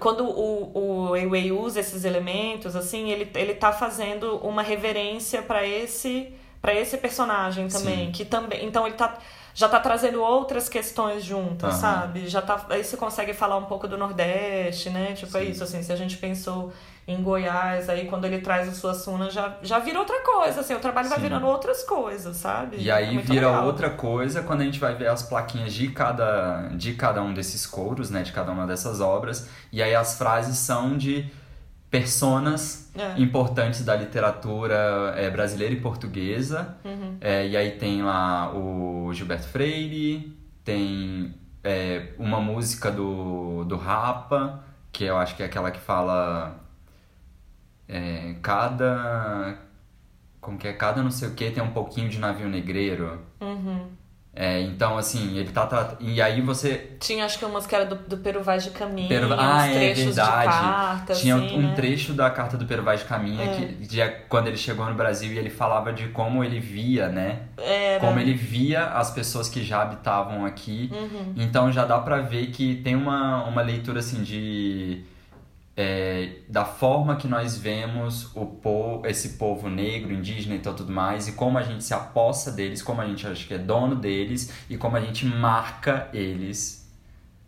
quando o, o Weiwei usa esses elementos, assim, ele, ele tá fazendo uma reverência para esse para esse personagem também, Sim. que também, então ele tá já tá trazendo outras questões juntas, Aham. sabe? Já tá aí você consegue falar um pouco do Nordeste, né? Tipo é Sim. isso assim, se a gente pensou em Goiás, aí quando ele traz o Suassuna já já vira outra coisa, assim, o trabalho vai Sim. virando outras coisas, sabe? E É aí muito vira legal. outra coisa quando a gente vai ver as plaquinhas de cada, de cada um desses couros, né? De cada uma dessas obras. E aí as frases são de personas É. importantes da literatura é, brasileira e portuguesa. Uhum. É, e aí tem lá o Gilberto Freire, tem é, uma música do, do Rapa, que eu acho que é aquela que fala é, cada. Como que é? Cada não sei o que tem um pouquinho de navio negreiro. Uhum. É, então, assim, ele tá. trat- E aí você. Tinha, acho que umas que era do, do Peru Vaz de Caminho, Peru- Ah, é verdade. de carta, Tinha assim, um né? trecho da carta do Pero Vaz de Caminha É. que de, quando ele chegou no Brasil e ele falava de como ele via, né? Era. Como ele via as pessoas que já habitavam aqui. Uhum. Então já dá pra ver que tem uma, uma leitura assim de é, da forma que nós vemos o po esse povo negro, indígena e tudo mais, e como a gente se apossa deles, como a gente acha que é dono deles e como a gente marca eles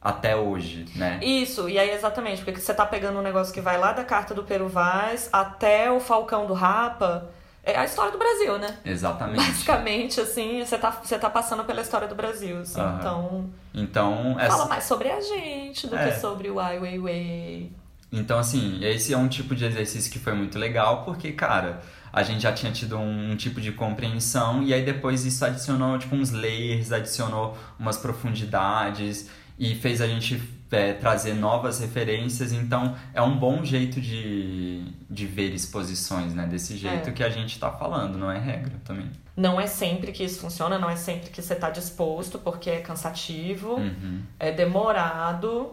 até hoje, né? Isso, e aí exatamente, porque você tá pegando um negócio que vai lá da carta do Peru Vaz até o Falcão do Rapa. É a história do Brasil, né? Exatamente. Basicamente, assim, você tá, você tá passando pela história do Brasil, assim. Aham. Então, Então, fala essa, mais sobre a gente do É. que sobre o Ai Weiwei. Então, assim, esse é um tipo de exercício que foi muito legal, porque, cara, a gente já tinha tido um, um tipo de compreensão, e aí depois isso adicionou, tipo, uns layers, adicionou umas profundidades, e fez a gente é, trazer novas referências. Então, é um bom jeito de, de ver exposições, né? Desse jeito É. que a gente tá falando, não é regra também. Não é sempre que isso funciona, não é sempre que você tá disposto, porque é cansativo, Uhum. é demorado.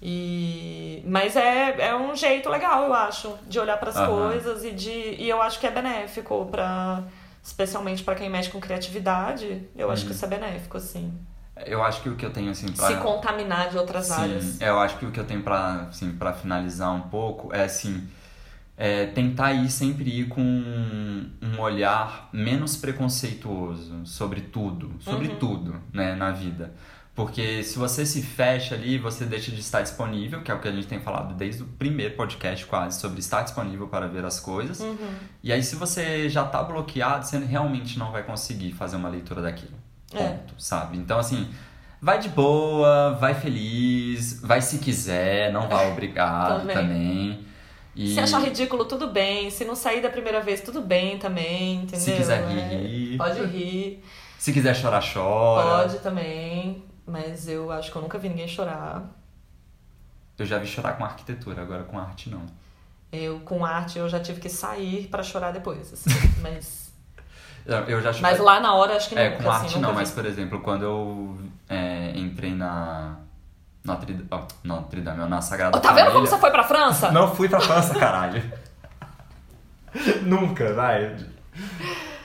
E mas é, é um jeito legal, eu acho, de olhar para as coisas e de e eu acho que é benéfico para especialmente para quem mexe com criatividade, eu acho que isso é benéfico assim. Eu acho que o que eu tenho, assim, pra... Se contaminar de outras Sim, áreas. eu acho que o que eu tenho pra, assim, pra finalizar um pouco é assim, é tentar ir sempre ir com um olhar menos preconceituoso sobre tudo, sobre Uhum. tudo, né, na vida. Porque se você se fecha ali, você deixa de estar disponível, que é o que a gente tem falado desde o primeiro podcast quase, sobre estar disponível para ver as coisas. Uhum. E aí, se você já tá bloqueado, você realmente não vai conseguir fazer uma leitura daquilo. É. Ponto, sabe? Então, assim, vai de boa, vai feliz, vai se quiser, não vá obrigado Também. também. E Se achar ridículo, tudo bem. Se não sair da primeira vez, tudo bem também, entendeu? Se quiser rir, É, rir. Pode rir. se quiser chorar, chora. Pode também. Mas eu acho que eu nunca vi ninguém chorar. Eu já vi chorar com arquitetura, agora com arte não. Eu, com arte, eu já tive que sair pra chorar depois, assim. <laughs> Mas, Eu já chorei. mas lá na hora, acho que É, nunca, com assim, arte não, vi. mas por exemplo, quando eu é, entrei na Notre, oh, Notre Dame, na Sagrada Ô, tá vendo como Família... você foi pra França? Não fui pra França, caralho. <laughs> Nunca, vai.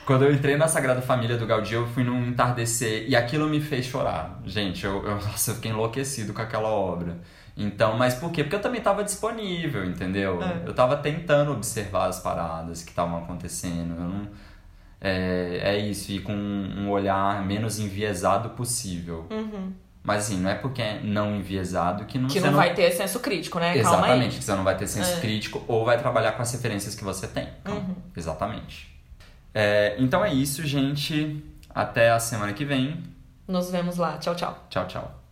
Quando eu entrei na Sagrada Família do Gaudí, eu fui num entardecer e aquilo me fez chorar. Gente, eu, eu, <laughs> nossa, eu fiquei enlouquecido com aquela obra. Então, mas por quê? Porque eu também tava disponível, entendeu? É. Eu tava tentando observar as paradas que estavam acontecendo. Não, é, é isso, e com um olhar menos enviesado possível. Uhum. Mas assim, não é porque é não enviesado que não Que não vai ter senso crítico, né? Exatamente, que você não vai ter senso É. crítico ou vai trabalhar com as referências que você tem. Então, Uhum. Exatamente. É, então é isso, gente. Até a semana que vem. Nos vemos lá. Tchau, tchau. Tchau, tchau.